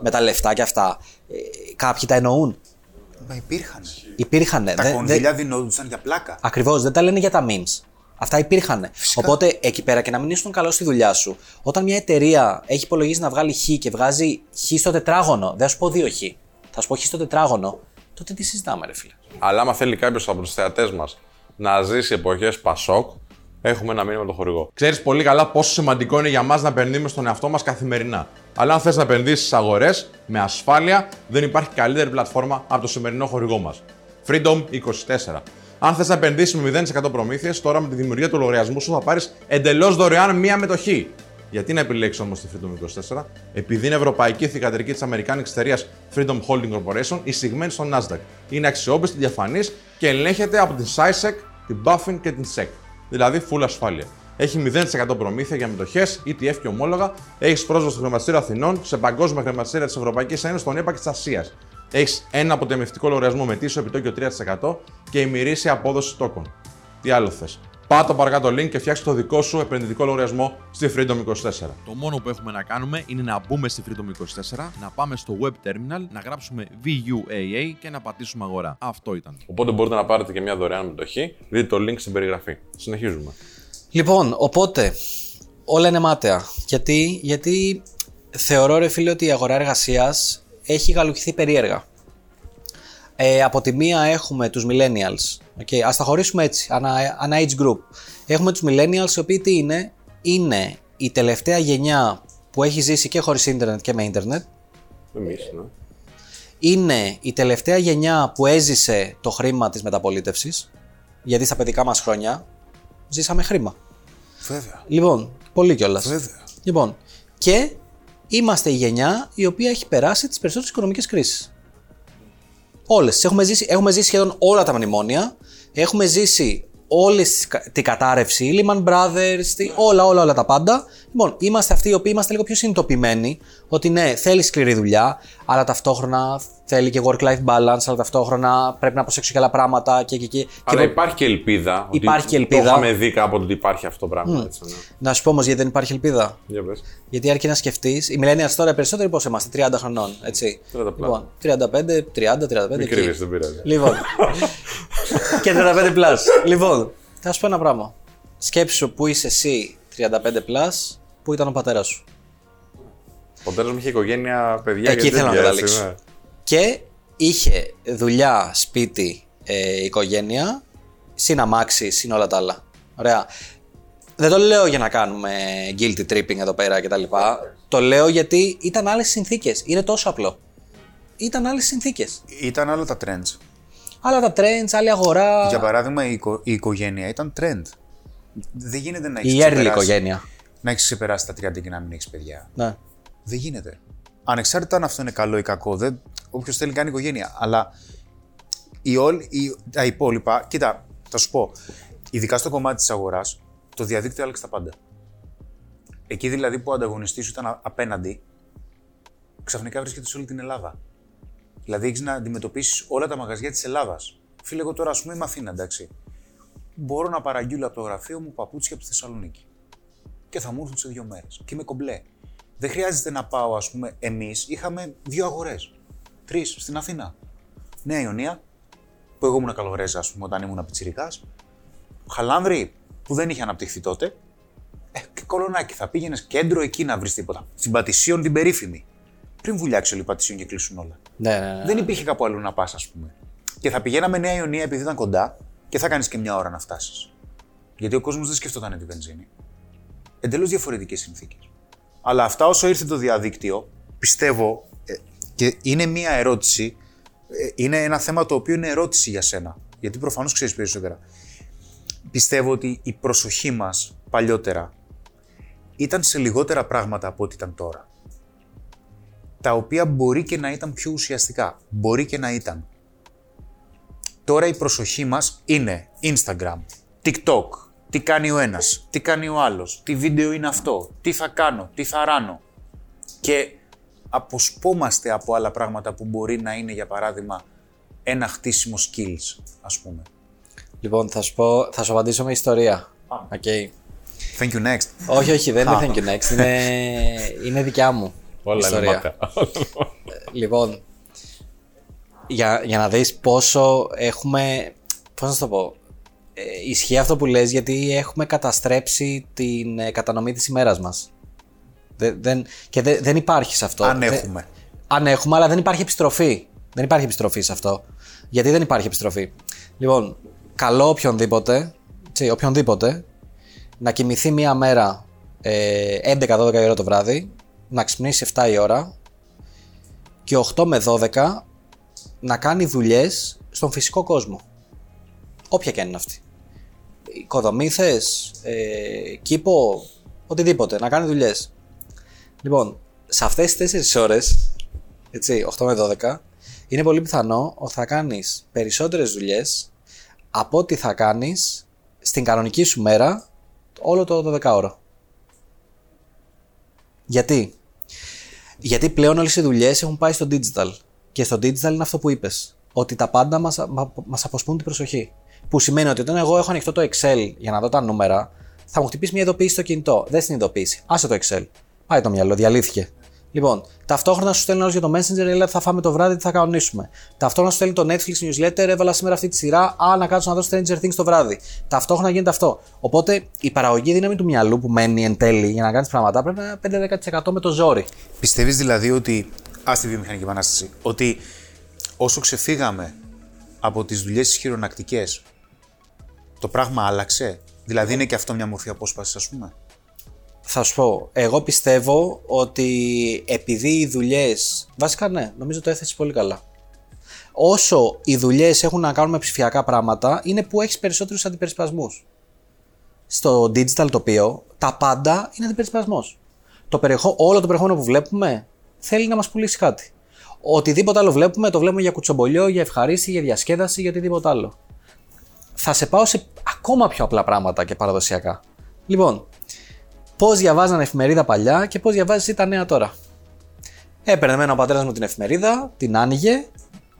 με τα λεφτά και αυτά, ε, κάποιοι τα εννοούν. Μα υπήρχαν. Υπήρχαν. Τα κονδύλια δινόντουσαν για πλάκα. Ακριβώς, δεν τα λένε για τα memes. Αυτά υπήρχαν. Οπότε εκεί πέρα και να μην ήσουν καλός στη δουλειά σου, όταν μια εταιρεία έχει υπολογίσει να βγάλει χ και βγάζει χ στο τετράγωνο, δεν θα σου πω δύο χ, θα σου πω χ στο τετράγωνο, τότε τι συζητάμε, ρε φίλε. Αλλά άμα θέλει κάποιος από τους θεατές μας να ζήσει εποχές Πασόκ, έχουμε ένα μήνυμα με το χορηγό. Ξέρεις πολύ καλά πόσο σημαντικό είναι για μας να επενδύουμε στον εαυτό μας καθημερινά. Αλλά αν θες να επενδύσεις στις αγορές με ασφάλεια, δεν υπάρχει καλύτερη πλατφόρμα από το σημερινό χορηγό μας. Freedom 24. Αν θες να επενδύσει με 0% προμήθειες, τώρα με τη δημιουργία του λογαριασμού σου θα πάρεις εντελώς δωρεάν μία μετοχή. Γιατί να επιλέξει όμως τη Freedom 24, επειδή είναι ευρωπαϊκή θηγατρική της Αμερικάνικης εταιρείας Freedom Holding Corporation, εισηγμένη στο Nasdaq. Είναι αξιόπιστη, διαφανής και ελέγχεται από την SISEC, την Buffin και την SEC. Δηλαδή, full ασφάλεια. Έχει 0% προμήθεια για μετοχές, ETF και ομόλογα. Έχεις πρόσβαση στο χρηματιστήριο Αθηνών, σε παγκόσμια χρηματιστήρια της Ευρωπαϊκής Ένωσης, των ΕΠΑ και της Ασίας. Έχεις ένα αποτεμιστικό λογαριασμό με τίσο επιτόκιο 3% και ημερήσια απόδοση τόκων. Τι άλλο θες. Πάτα το παρακάτω link και φτιάξε το δικό σου επενδυτικό λογαριασμό στη Freedom 24. Το μόνο που έχουμε να κάνουμε είναι να μπούμε στη Freedom 24, να πάμε στο web terminal, να γράψουμε VUAA και να πατήσουμε αγορά. Αυτό ήταν. Οπότε μπορείτε να πάρετε και μια δωρεάν μετοχή. Δείτε το link στην περιγραφή. Συνεχίζουμε. Λοιπόν, οπότε, όλα είναι μάταια. Γιατί, γιατί θεωρώ, ρε φίλε, ότι η αγορά εργασίας έχει γαλουχηθεί περίεργα. Ε, από τη μία έχουμε τους millennials. Okay, ας τα χωρίσουμε έτσι, ανά, ανά age group. Έχουμε τους millennials, οι οποίοι τι είναι, είναι η τελευταία γενιά που έχει ζήσει και χωρίς ίντερνετ και με ίντερνετ. Εμείς, ναι. Είναι η τελευταία γενιά που έζησε το χρήμα της μεταπολίτευσης, γιατί στα παιδικά μας χρόνια ζήσαμε χρήμα. Βέβαια. Λοιπόν, πολύ κιόλας. Βέβαια. Λοιπόν, και είμαστε η γενιά η οποία έχει περάσει τις περισσότερες οικονομικές κρίσεις. Όλες. Έχουμε ζήσει, έχουμε ζήσει σχεδόν όλα τα μνημόνια. Έχουμε ζήσει όλη την κατάρρευση, η Lehman Brothers, τη- όλα, όλα, όλα τα πάντα. Λοιπόν, είμαστε αυτοί οι οποίοι είμαστε λίγο πιο συνειδητοποιημένοι ότι ναι, θέλεις σκληρή δουλειά, αλλά ταυτόχρονα θέλει και work-life balance, αλλά ταυτόχρονα πρέπει να προσέξω και άλλα πράγματα και εκεί. Και, και, Αλλά και υπάρχει και ελπίδα. ότι Υπάρχει και ελπίδα. Το είχαμε δει κάποτε ότι υπάρχει αυτό το πράγμα. Έτσι, ναι. Να σου πω όμως γιατί δεν υπάρχει ελπίδα. Για πες. Γιατί αρκεί να σκεφτείς, οι millennials τώρα περισσότεροι πώς είμαστε, 30 χρονών, έτσι. 30 λοιπόν, 35, 30, 35. Μην εκεί. κρύβεις, δεν πειράζει. Λοιπόν. και 35 plus. λοιπόν, θα σου πω ένα πράγμα. Σκέψου που είσαι εσύ 35 plus, που ήταν ο πατέρας σου. Ο πατέρας μου είχε οικογένεια, παιδιά Εκεί και ήθελα να τέτοια, καταλήξω. έτσι, ναι. Και είχε δουλειά, σπίτι, ε, οικογένεια, συν αμάξι, συν όλα τα άλλα. Ωραία. Δεν το λέω για να κάνουμε guilty tripping εδώ πέρα κτλ. Το λέω γιατί ήταν άλλες συνθήκες. Είναι τόσο απλό. Ήταν άλλες συνθήκες. Ήταν άλλα τα trends. Άλλα τα trends, άλλη αγορά. Για παράδειγμα, η, οικο- η οικογένεια ήταν trend. Δεν γίνεται να έχεις Η early οικογένεια. Να έχεις ξεπεράσει τα 30 και να μην έχεις παιδιά. Ναι. Δεν γίνεται. Ανεξάρτητα αν αυτό είναι καλό ή κακό, δεν... όποιος θέλει κάνει οικογένεια. Αλλά οι όλ, οι, τα υπόλοιπα, κοίτα, θα σου πω, ειδικά στο κομμάτι της αγοράς, το διαδίκτυο άλλαξε τα πάντα. Εκεί δηλαδή που ο ανταγωνιστής σου ήταν α- απέναντι, ξαφνικά βρίσκεται σε όλη την Ελλάδα. Δηλαδή έχεις να αντιμετωπίσεις όλα τα μαγαζιά της Ελλάδας. Φίλε, εγώ τώρα ας πούμε είμαι Αθήνα, εντάξει. Μπορώ να παραγγείλω από το γραφείο μου παπούτσια από τη Θεσσαλονίκη. Και θα μου έρθουν σε δύο μέρες. Και είμαι κομπλέ. Δεν χρειάζεται να πάω, ας πούμε, εμείς είχαμε δύο αγορές. Τρεις στην Αθήνα. Νέα Ιωνία, που εγώ ήμουν καλογρέζα, ας πούμε, όταν ήμουν πιτσυρικά. Χαλάνδρη, που δεν είχε αναπτυχθεί τότε. Ε, και κολονάκι, θα πήγαινες κέντρο εκεί να βρεις τίποτα. Στην Πατησίων την περίφημη. Πριν βουλιάξει όλη η Πατησίων και κλείσουν όλα. Ναι, ναι, ναι. Δεν υπήρχε κάπου αλλού να πας, ας πούμε. Και θα πηγαίναμε Νέα Ιωνία επειδή ήταν κοντά και θα κάνεις και μια ώρα να φτάσεις. Γιατί ο κόσμος δεν σκεφτόταν τη βενζίνη. Εντελώς διαφορετικές συνθήκες. Αλλά αυτά όσο ήρθε το διαδίκτυο, πιστεύω, ε, και είναι μια ερώτηση, ε, είναι ένα θέμα το οποίο είναι ερώτηση για σένα. Γιατί προφανώς ξέρεις περισσότερα. Πιστεύω ότι η προσοχή μας παλιότερα ήταν σε λιγότερα πράγματα από ό,τι ήταν τώρα. Τα οποία μπορεί και να ήταν πιο ουσιαστικά. Μπορεί και να ήταν. Τώρα η προσοχή μας είναι Instagram, TikTok, τι κάνει ο ένας, τι κάνει ο άλλος, τι βίντεο είναι αυτό, τι θα κάνω, τι θα ράνω. Και αποσπόμαστε από άλλα πράγματα που μπορεί να είναι, για παράδειγμα, ένα χτίσιμο skills, ας πούμε. Λοιπόν, θα σου, πω, θα σου απαντήσω με ιστορία. Okay. Thank you next. όχι, όχι, δεν είναι thank you next. Είναι, είναι δικιά μου Όλα είναι ιστορία. μάταια. Λοιπόν, για, για να δεις πόσο έχουμε, πώς να σου το πω, ε, ισχύει αυτό που λες γιατί έχουμε καταστρέψει την ε, κατανομή της ημέρας μας. Δεν, δεν, και δεν, δεν υπάρχει σε αυτό. Αν Δεν- έχουμε. αν έχουμε, αλλά δεν υπάρχει επιστροφή. Δεν υπάρχει επιστροφή σε αυτό. Γιατί δεν υπάρχει επιστροφή. Λοιπόν, καλό οποιονδήποτε, έτσι, οποιονδήποτε, να κοιμηθεί μία μέρα ε, 11-12 η ώρα το βράδυ, να ξυπνήσει 7 η ώρα και 8 με 12 να κάνει δουλειές στον φυσικό κόσμο. Όποια και αν είναι αυτή. Οικοδομήθες, ε, κήπο, οτιδήποτε, να κάνει δουλειές. Λοιπόν, σε αυτές τις 4 ώρες, έτσι, 8 με 12, είναι πολύ πιθανό ότι θα κάνεις περισσότερες δουλειές από ό,τι θα κάνεις στην κανονική σου μέρα όλο το 12ωρο. Γιατί; Γιατί πλέον όλες οι δουλειές έχουν πάει στο digital. Και στο digital είναι αυτό που είπες. Ότι τα πάντα μας, μα- μας αποσπούν την προσοχή. Που σημαίνει ότι όταν εγώ έχω ανοιχτό το Excel για να δω τα νούμερα, θα μου χτυπήσει μια ειδοποίηση στο κινητό. Δεν συνειδητοποίηση. Άσε το Excel. Πάει το μυαλό, διαλύθηκε. Λοιπόν, ταυτόχρονα σου στέλνει όλο για το Messenger, έλα θα φάμε το βράδυ, τι θα κανονίσουμε. Ταυτόχρονα σου στέλνει το Netflix newsletter, έβαλα σήμερα αυτή τη σειρά, α, να κάτσω να δω Stranger Things το βράδυ. Ταυτόχρονα γίνεται αυτό. Οπότε η παραγωγή δύναμη του μυαλού που μένει εν τέλει για να κάνεις πράγματα πρέπει να είναι 5-10% με το ζόρι. Πιστεύεις δηλαδή ότι, ας τη βιομηχανική επανάσταση, ότι όσο ξεφύγαμε από τις δουλειές τις χειρονακτικές, το πράγμα άλλαξε; Δηλαδή είναι και αυτό μια μορφή απόσπασης, ας πούμε; Θα σου πω, εγώ πιστεύω ότι επειδή οι δουλειές. Βασικά ναι, νομίζω το έθεσε πολύ καλά. Όσο οι δουλειές έχουν να κάνουν με ψηφιακά πράγματα, είναι που έχεις περισσότερους αντιπερισπασμούς. Στο digital τοπίο, τα πάντα είναι αντιπερισπασμός. Το περιεχό... Όλο το περιεχόμενο που βλέπουμε θέλει να μας πουλήσει κάτι. Οτιδήποτε άλλο βλέπουμε, το βλέπουμε για κουτσομπολιό, για ευχαρίστηση, για διασκέδαση, για οτιδήποτε άλλο. Θα σε πάω σε ακόμα πιο απλά πράγματα και παραδοσιακά. Λοιπόν, πώς διαβάζανε εφημερίδα παλιά και πώς διαβάζεις εσύ τα νέα τώρα. Έπαιρνε εμένα ο πατέρας μου την εφημερίδα, την άνοιγε,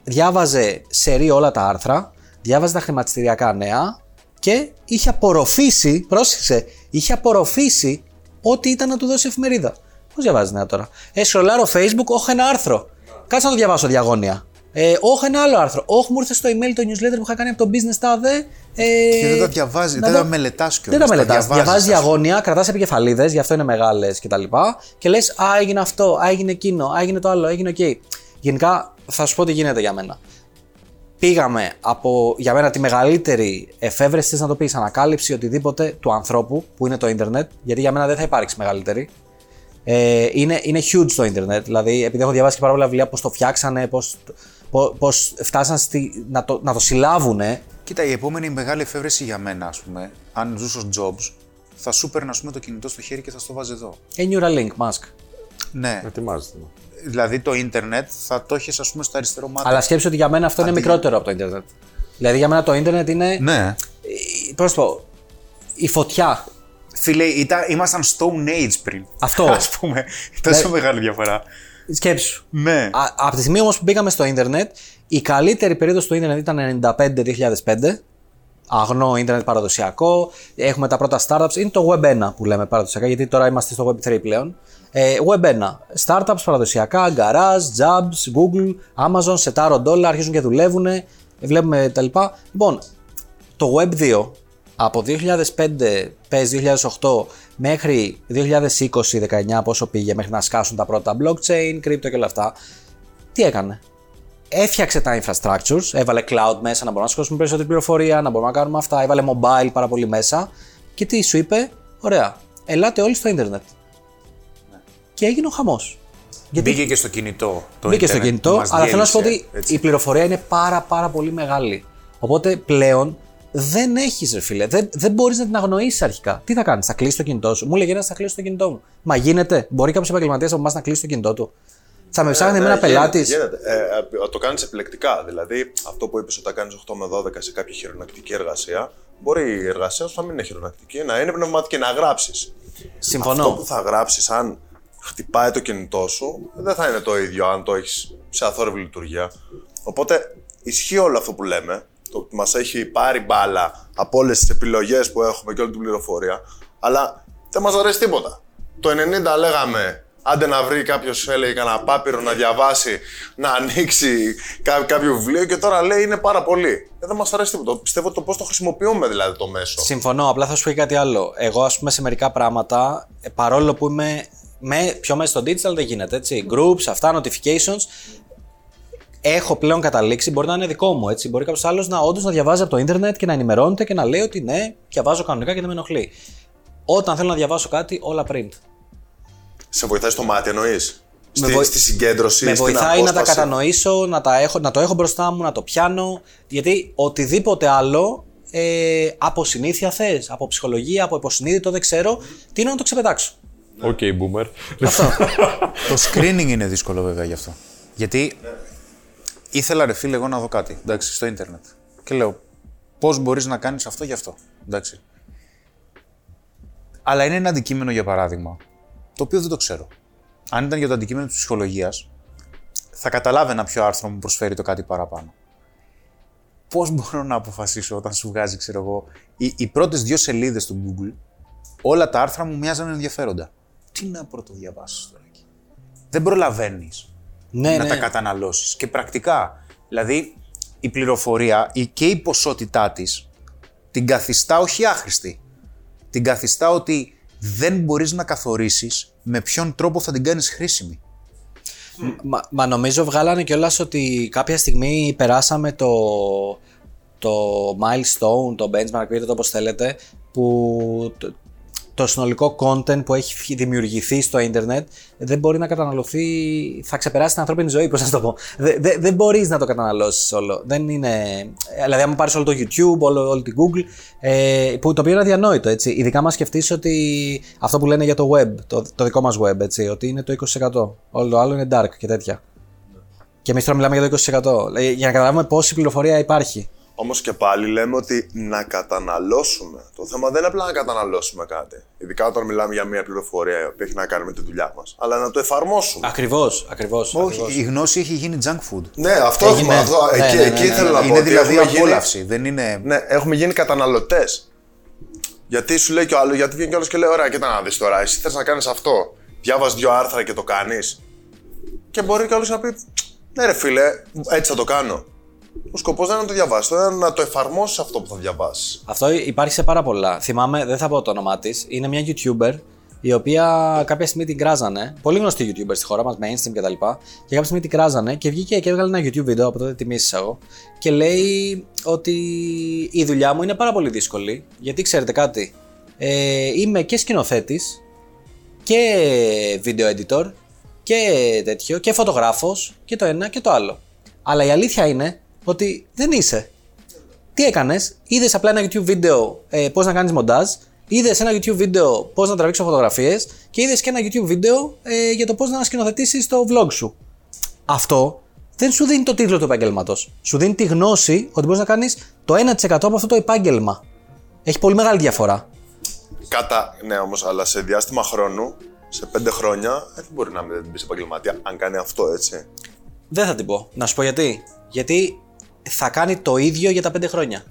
διάβαζε σερή όλα τα άρθρα, διάβαζε τα χρηματιστηριακά νέα και είχε απορροφήσει, πρόσεξε, είχε απορροφήσει ό,τι ήταν να του δώσει η εφημερίδα. Πώς διαβάζεις νέα τώρα; Ε, σρολάρω Facebook, όχι ένα άρθρο. Κάτσε να το διαβάσω διαγώνια. Ε, όχι ένα άλλο άρθρο. Όχι, μου ήρθε στο email το newsletter που είχα κάνει από το business τάδε. Ε, Και δεν τα διαβάζει, να δεν το- τα μελετάς κιόλας. δεν τα μελετάς. Διαβάζεις διαγώνια, κρατάς επικεφαλίδες, γι' αυτό είναι μεγάλες κτλ. Και λες, Α, έγινε αυτό, Α, έγινε εκείνο, Α, έγινε το άλλο, έγινε εκεί. Γενικά, θα σου πω τι γίνεται για μένα. Πήγαμε από, για μένα, τη μεγαλύτερη εφεύρεση, θες να το πεις, ανακάλυψη οτιδήποτε του ανθρώπου, που είναι το ίντερνετ, γιατί για μένα δεν θα υπάρξει μεγαλύτερη. Ε, είναι, είναι huge το ίντερνετ. Δηλαδή, επειδή έχω διαβάσει και πάρα πολλά βιβλία πώς το φτιάξανε, πώς πώς φτάσαν στη, να, το, να το συλλάβουνε. Κοίτα, η επόμενη μεγάλη εφεύρεση για μένα, ας πούμε, αν ζούσε ω Jobs, θα σου παίρνει ας πούμε, το κινητό στο χέρι και θα στο βάζει εδώ. Ε, Neuralink, Musk. Ναι. Ετοιμάζεται. Δηλαδή το ίντερνετ θα το έχεις, ας πούμε, στο αριστερό μάτι. Αλλά σκέψου ότι για μένα αυτό είναι Αντί- μικρότερο από το Ιντερνετ. Δηλαδή για μένα το Ιντερνετ είναι. Ναι. Πώς να σου πω. Η φωτιά. Φίλε, ήταν, ήμασταν Stone Age πριν. Αυτό. Α πούμε. Τόσο Ναι. μεγάλη διαφορά. Σκέψου. Ναι. Α, από τη στιγμή όμως που μπήκαμε στο Ιντερνετ, η καλύτερη περίοδος του Ιντερνετ ήταν 95-2005. Αγνό Ιντερνετ παραδοσιακό. Έχουμε τα πρώτα startups. Είναι το Web 1 που λέμε παραδοσιακά, γιατί τώρα είμαστε στο Web 3 πλέον. Ε, Web 1. Startups παραδοσιακά, Garage, Jobs, Google, Amazon, σετάρω ντόλα, αρχίζουν και δουλεύουν. Βλέπουμε τα λοιπά. Λοιπόν, το Web 2 από 2005, πες 2008 μέχρι 2020-19 πόσο πήγε μέχρι να σκάσουν τα πρώτα blockchain, crypto και όλα αυτά, τι έκανε; Έφτιαξε τα infrastructures, έβαλε cloud μέσα να μπορούμε να σηκώσουμε περισσότερη πληροφορία, να μπορούμε να κάνουμε αυτά, έβαλε mobile πάρα πολύ μέσα και τι σου είπε, ωραία, ελάτε όλοι στο ίντερνετ. Και έγινε ο χαμός. Γιατί Μπήκε και στο κινητό. Το Μπήκε στο ίντερνετ, κινητό, μας αλλά θέλω να σου πω διέλυσε, ότι έτσι. η πληροφορία είναι πάρα πάρα πολύ μεγάλη. Οπότε πλέον δεν έχεις, ρε φίλε. Δεν, δεν μπορείς να την αγνοήσεις αρχικά. Τι θα κάνεις, θα κλείσεις το κινητό σου. Μου λέγε ένας θα κλείσει το κινητό μου. Μα γίνεται. Μπορεί κάποιος επαγγελματίας από εμάς να κλείσει το κινητό του. Θα με ψάχνει Ναι, εμένα γίνεται, πελάτης. γίνεται. Ε, ε, το κάνεις επιλεκτικά. Δηλαδή, αυτό που είπες όταν κάνεις 8 με 12 σε κάποια χειρονακτική εργασία, μπορεί η εργασία σου να μην είναι χειρονακτική, να είναι πνευματική, να γράψεις. Συμφωνώ. Αυτό που θα γράψεις, αν χτυπάει το κινητό σου, δεν θα είναι το ίδιο αν το έχεις σε αθόρυβη λειτουργία. Οπότε ισχύει όλο αυτό που λέμε. Το ότι μας έχει πάρει μπάλα από όλες τις επιλογές που έχουμε και όλη την πληροφορία. Αλλά δεν μας αρέσει τίποτα. Το 90 λέγαμε. Άντε να βρει κάποιος, έλεγε κανένα πάπυρο να διαβάσει, να ανοίξει κά- κάποιο βιβλίο και τώρα λέει είναι πάρα πολύ. Ε, δεν μας αρέσει τίποτα. Πιστεύω το πώς το χρησιμοποιούμε δηλαδή το μέσο. Συμφωνώ. Απλά θα σου πω και κάτι άλλο. Εγώ, ας πούμε, σε μερικά πράγματα, ε, παρόλο που είμαι με, πιο μέσα στο digital, δεν γίνεται έτσι. Groups, αυτά, notifications. Έχω πλέον καταλήξει, μπορεί να είναι δικό μου έτσι. Μπορεί κάποιος άλλος να όντως να διαβάζει από το Ιντερνετ και να ενημερώνεται και να λέει ότι ναι, διαβάζω κανονικά και δεν με ενοχλεί. Όταν θέλω να διαβάσω κάτι, όλα print. Σε βοηθάει στο μάτι, εννοείς; Στη, βοη- στη συγκέντρωση, με στην βοηθάει να τα απόσπαση. κατανοήσω, να, τα έχω, να το έχω μπροστά μου, να το πιάνω. Γιατί οτιδήποτε άλλο ε, από συνήθεια θες, από ψυχολογία, από υποσυνείδητο, δεν ξέρω, τι είναι να το ξεπετάξω. OK, boomer. Το screening είναι δύσκολο βέβαια γι' αυτό. Γιατί ήθελα ρε φίλε εγώ να δω κάτι, εντάξει, στο ίντερνετ. Και λέω, πώς μπορείς να κάνεις αυτό γι' αυτό, εντάξει. Αλλά είναι ένα αντικείμενο για παράδειγμα, το οποίο δεν το ξέρω. Αν ήταν για το αντικείμενο της ψυχολογίας, θα καταλάβαινα ποιο άρθρο μου προσφέρει το κάτι παραπάνω. Πώς μπορώ να αποφασίσω όταν σου βγάζει, ξέρω εγώ, οι, οι πρώτες δύο σελίδες του Google, όλα τα άρθρα μου μοιάζαν ενδιαφέροντα. Τι να πρωτοδιαβάσεις τώρα εκεί. Δεν προλαβαίνεις Ναι, να ναι. τα καταναλώσεις. Και πρακτικά, δηλαδή η πληροφορία η- και η ποσότητά της την καθιστά όχι άχρηστη. Την καθιστά ότι δεν μπορείς να καθορίσεις με ποιον τρόπο θα την κάνεις χρήσιμη. Μα, μα νομίζω βγάλανε κιόλας ότι κάποια στιγμή περάσαμε το, το milestone, το benchmark, πείτε το όπως θέλετε, που το, το συνολικό content που έχει φυ- δημιουργηθεί στο ίντερνετ δεν μπορεί να καταναλωθεί, θα ξεπεράσει την ανθρώπινη ζωή, πώς να το πω. Δεν δε, δεν μπορείς να το καταναλώσεις όλο. Δεν είναι... Δηλαδή, άμα πάρεις όλο το YouTube, όλο, όλη την Google, ε, που, το οποίο είναι αδιανόητο, έτσι. Ειδικά μας σκεφτείς ότι αυτό που λένε για το web, το, το δικό μας web, έτσι, ότι είναι το 20%. Όλο το άλλο είναι dark και τέτοια. Και εμείς τώρα μιλάμε για το 20%. Δηλαδή, Για να καταλάβουμε πόση πληροφορία υπάρχει. Όμως και πάλι λέμε ότι να καταναλώσουμε. Το θέμα δεν είναι απλά να καταναλώσουμε κάτι. Ειδικά όταν μιλάμε για μια πληροφορία η οποία έχει να κάνει με τη δουλειά μας. Αλλά να το εφαρμόσουμε. Ακριβώς, ακριβώς. Όχι, η γνώση έχει γίνει junk food. Ναι, αυτό Έγινε. έχουμε. Αυτό, Ναι, εκεί ναι, ναι, εκεί ναι, ήθελα ναι. να πω. Είναι ότι δηλαδή έχουμε γίνει- απόλαυση. Δεν είναι. Ναι, έχουμε γίνει καταναλωτές. Γιατί σου λέει κι ο άλλο, γιατί βγαίνει κι άλλος και λέει: Ωραία, κοίτα να δεις τώρα, εσύ θες να κάνεις αυτό. Διάβασε δύο άρθρα και το κάνεις. Και μπορεί κι άλλος να πει: Ναι, ρε φίλε, έτσι θα το κάνω. Ο σκοπός δεν είναι να το διαβάσεις, είναι να το εφαρμόσεις αυτό που θα διαβάσεις. Αυτό υπάρχει σε πάρα πολλά. Θυμάμαι, δεν θα πω το όνομά της. Είναι μια YouTuber η οποία κάποια στιγμή την κράζανε. Πολύ γνωστή YouTuber στη χώρα μας, mainstream κτλ. Και κάποια στιγμή την κράζανε και βγήκε και έβγαλε ένα YouTube βίντεο από τότε τιμήσει εγώ. Και λέει ότι η δουλειά μου είναι πάρα πολύ δύσκολη. Γιατί ξέρετε κάτι, ε, είμαι και σκηνοθέτης και video editor και τέτοιο και φωτογράφος και το ένα και το άλλο. Αλλά η αλήθεια είναι ότι δεν είσαι. Τι έκανες, είδες απλά ένα YouTube βίντεο ε, πώς να κάνεις μοντάζ, είδες ένα YouTube βίντεο πώς να τραβήξει φωτογραφίες και είδες και ένα YouTube βίντεο ε, για το πώς να σκηνοθετήσεις το vlog σου. Αυτό δεν σου δίνει το τίτλο του επαγγέλματος. Σου δίνει τη γνώση ότι μπορείς να κάνεις το 1% από αυτό το επάγγελμα. Έχει πολύ μεγάλη διαφορά. Κατά, ναι, όμως, αλλά σε διάστημα χρόνου, σε πέντε χρόνια, ε, δεν μπορεί να μην πει επαγγελματία αν κάνει αυτό, έτσι. Δεν θα την πω. Να σου πω γιατί. Γιατί θα κάνει το ίδιο για τα 5 χρόνια.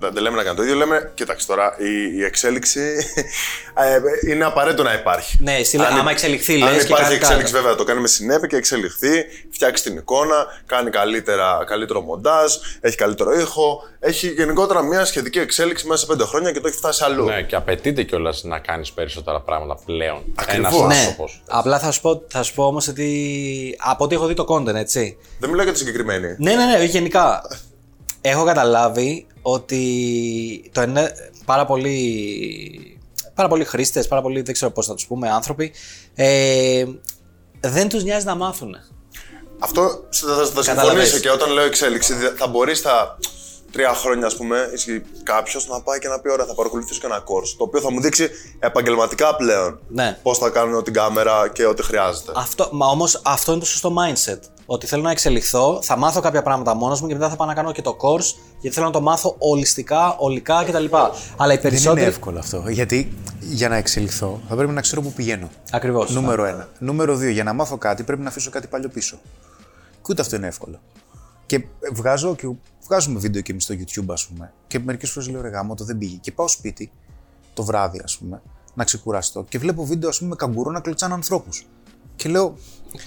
Δεν, δεν λέμε να κάνει το ίδιο, λέμε, κοίταξε τώρα, η, η εξέλιξη ε, είναι απαραίτητο να υπάρχει. Ναι, στείλε, Αν- άμα εξελιχθεί, Αν λες, και υπάρχει κάνει εξέλιξη, τα- βέβαια, το κάνει με συνέπεια και εξελιχθεί, φτιάξει την εικόνα, κάνει καλύτερα, καλύτερο μοντάζ, έχει καλύτερο ήχο. Έχει γενικότερα μια σχετική εξέλιξη μέσα σε πέντε χρόνια και το έχει φτάσει αλλού. Ναι, και απαιτείται κιόλας να κάνεις περισσότερα πράγματα πλέον. Ακριβώς. Ένα Ναι. άνθρωπος. Απλά θα σου πω, θα σου πω όμως ότι. Από ό,τι έχω δει το content, έτσι. Δεν μιλάω για τη συγκεκριμένη. Ναι, ναι, ναι, γενικά. Έχω καταλάβει ότι το είναι πάρα πολλοί, πάρα πολλοί χρήστες, πάρα πολλοί, δεν ξέρω πώς θα τους πούμε, άνθρωποι, ε, δεν τους νοιάζει να μάθουν. Αυτό θα, θα, θα Καταλαβαίνεις. συμφωνήσω και όταν λέω εξέλιξη, δε- θα μπορείς στα τρία χρόνια, ας πούμε, κάποιος να πάει και να πει: Ωραία, θα παρακολουθήσω και ένα course. Το οποίο θα μου δείξει επαγγελματικά πλέον Ναι. πώς θα κάνω την κάμερα και ό,τι χρειάζεται. Αυτό, μα όμως αυτό είναι το σωστό mindset. Ότι θέλω να εξελιχθώ, θα μάθω κάποια πράγματα μόνος μου και μετά θα πάω να κάνω και το course γιατί θέλω να το μάθω ολιστικά, ολικά κτλ. Αλλά οι Δεν είναι περισσότεροι. εύκολο αυτό. Γιατί για να εξελιχθώ θα πρέπει να ξέρω πού πηγαίνω. Ακριβώς. Νούμερο ένα. Νούμερο δύο. Για να μάθω κάτι πρέπει να αφήσω κάτι παλιό πίσω. Και ούτε αυτό είναι εύκολο. Και βγάζω και βγάζουμε βίντεο και εμείς στο YouTube, ας πούμε. Και μερικές φορές λέω ρε γάμο, το δεν πήγε. Και πάω σπίτι το βράδυ, ας πούμε, να ξεκουραστώ. Και βλέπω βίντεο, ας πούμε, με καγκουρό να κλωτσάνε ανθρώπους. Και λέω,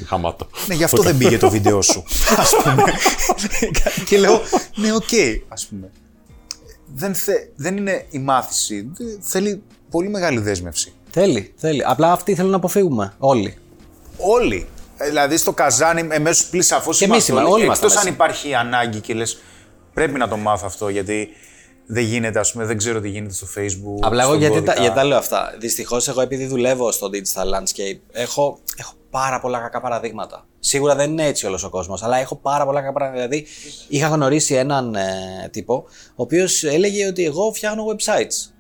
Χαμάτο. ναι, γι' αυτό δεν πήγε το βίντεο σου. Α πούμε. και λέω, ναι, οκ, ας πούμε. Δεν, θε, δεν είναι η μάθηση. Δε- Θέλει πολύ μεγάλη δέσμευση. Θέλει, θέλει. Απλά αυτοί θέλουν να αποφύγουμε. Όλοι. Όλοι. Ε, Δηλαδή στο καζάνι, εμμέσως πλην σαφώς Και εμείς είμαστε, όλοι είμαστε Εκτός αν μέσα. υπάρχει ανάγκη και λες, πρέπει να το μάθω αυτό γιατί δεν γίνεται, ας πούμε, δεν ξέρω τι γίνεται στο Facebook. Απλά εγώ στον γιατί τα, κώδικα. γιατί τα λέω αυτά. Δυστυχώς, εγώ επειδή δουλεύω στο digital landscape, έχω, έχω πάρα πολλά κακά παραδείγματα. Σίγουρα δεν είναι έτσι όλος ο κόσμος, αλλά έχω πάρα πολλά κακά παραδείγματα. Δηλαδή, είχα γνωρίσει έναν ε, τύπο, ο οποίος έλεγε ότι εγώ φτιάχνω websites.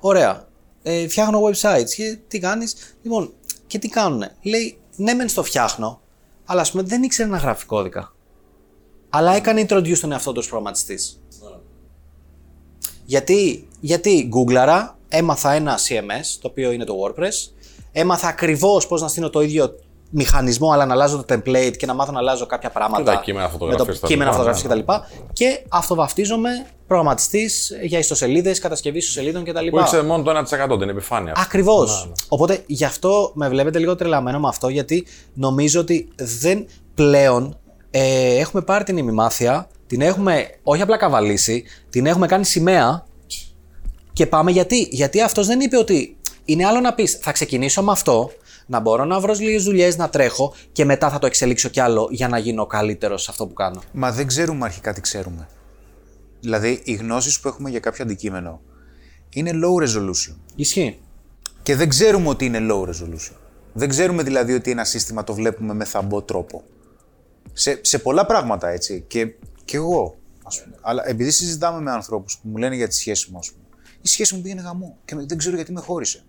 Ωραία. Ε, φτιάχνω websites. Και τι κάνεις; Λοιπόν, και τι κάνουνε; Λέει, ναι, μεν στο φτιάχνω, αλλά ας πούμε δεν ήξερε να γράφει κώδικα. Αλλά έκανε introduce τον εαυτό του ως προγραμματιστής. Γιατί, γιατί γκούγκλαρα, έμαθα ένα CMS, το οποίο είναι το WordPress, έμαθα ακριβώς πώς να στείλω το ίδιο μηχανισμό, αλλά να αλλάζω το template και να μάθω να αλλάζω κάποια πράγματα. Και τα κείμενα με φωτογραφίες το τα κείμενα λοιπά, φωτογραφίες κτλ. Και αυτοβαφτίζομαι προγραμματιστής για ιστοσελίδες, κατασκευής ιστοσελίδων κτλ. Που ήξερε μόνο το 1% την επιφάνεια. Ακριβώς. Οπότε γι' αυτό με βλέπετε λίγο τρελαμένο με αυτό, γιατί νομίζω ότι δεν πλέον ε, έχουμε πάρει την ημιμάθεια, την έχουμε όχι απλά καβαλήσει, την έχουμε κάνει σημαία και πάμε γιατί. Γιατί αυτός δεν είπε ότι είναι άλλο να πεις θα ξεκινήσω με αυτό, να μπορώ να βρω λίγες δουλειές, να τρέχω και μετά θα το εξελίξω κι άλλο για να γίνω καλύτερος σε αυτό που κάνω. Μα δεν ξέρουμε αρχικά τι ξέρουμε. Δηλαδή, οι γνώσεις που έχουμε για κάποιο αντικείμενο είναι low resolution. Ισχύει. Και δεν ξέρουμε ότι είναι low resolution. Δεν ξέρουμε δηλαδή ότι ένα σύστημα το βλέπουμε με θαμπό τρόπο. Σε, σε πολλά πράγματα έτσι. Και, και εγώ, ας πούμε. Αλλά επειδή συζητάμε με ανθρώπους που μου λένε για τη σχέση μου, ας πούμε, η σχέση μου πήγαινε γαμό και δεν ξέρω γιατί με χώρισε.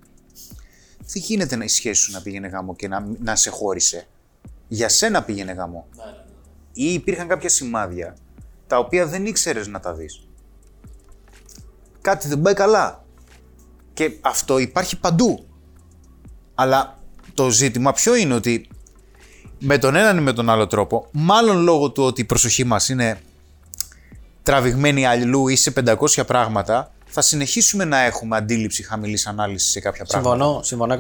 Δεν γίνεται να η σχέση σου να πήγαινε γαμό και να, να σε χώρισε. Για σένα πήγαινε γαμό. Ή υπήρχαν κάποια σημάδια τα τα οποία δεν ήξερες να τα δεις. Κάτι δεν πάει καλά. Και αυτό υπάρχει παντού. Αλλά το ζήτημα ποιο είναι ότι με τον έναν ή με τον άλλο τρόπο, μάλλον λόγω του ότι η προσοχή μας είναι τραβηγμένη αλλού ή σε 500 πράγματα, θα συνεχίσουμε να έχουμε αντίληψη χαμηλής ανάλυσης σε κάποια πράγματα. Συμφωνώ, συμφωνώ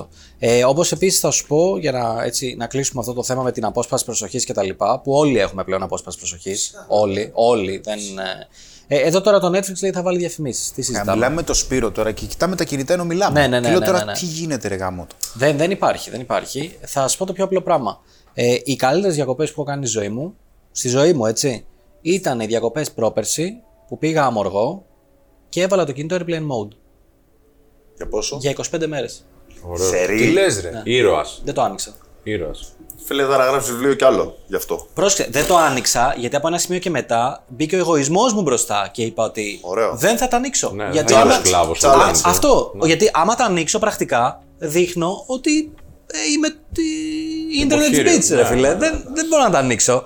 100%. Ε, Όπως επίσης θα σου πω, για να, έτσι, να κλείσουμε αυτό το θέμα με την απόσπαση προσοχής κτλ. που όλοι έχουμε πλέον απόσπαση προσοχής. Όλοι, όλοι. Δεν, ε, ε, εδώ τώρα το Netflix λέει θα βάλει διαφημίσεις. Τι Ε, συζητάμε; μιλάμε με το Σπύρο τώρα και κοιτάμε τα κινητά ενώ μιλάμε. Ναι, ναι, ναι, και λέω ναι, τώρα ναι, ναι. τι γίνεται, ρε γάμο του. Δεν, δεν υπάρχει, δεν υπάρχει. Θα σου πω το πιο απλό πράγμα. Ε, οι καλύτερες διακοπές που έχω κάνει στη ζωή μου, στη ζωή μου έτσι, ήταν οι διακοπές πρόπερση που πήγα αμοργό και έβαλα το κινητό airplane mode Για πόσο; για 25 μέρες. Σερί. Τι λες ρε. Ήρωας. Δεν το άνοιξα. Ήρωας. Φίλε, θα γράψει βιβλίο κι άλλο γι' αυτό. Πρόσεξε, δεν το άνοιξα γιατί από ένα σημείο και μετά μπήκε ο εγωισμός μου μπροστά και είπα ότι Ωραίο. δεν θα τα ανοίξω. Ναι, γιατί δεν άμα- είναι σκλάβος, Challenge. το Α, λένε. Αυτό. Γιατί άμα τα ανοίξω πρακτικά, δείχνω ότι ε, είμαι τη internet Υποχείριο, speech, ρε ναι, φίλε. ναι, Δεν, δεν μπορώ να τα ανοίξω.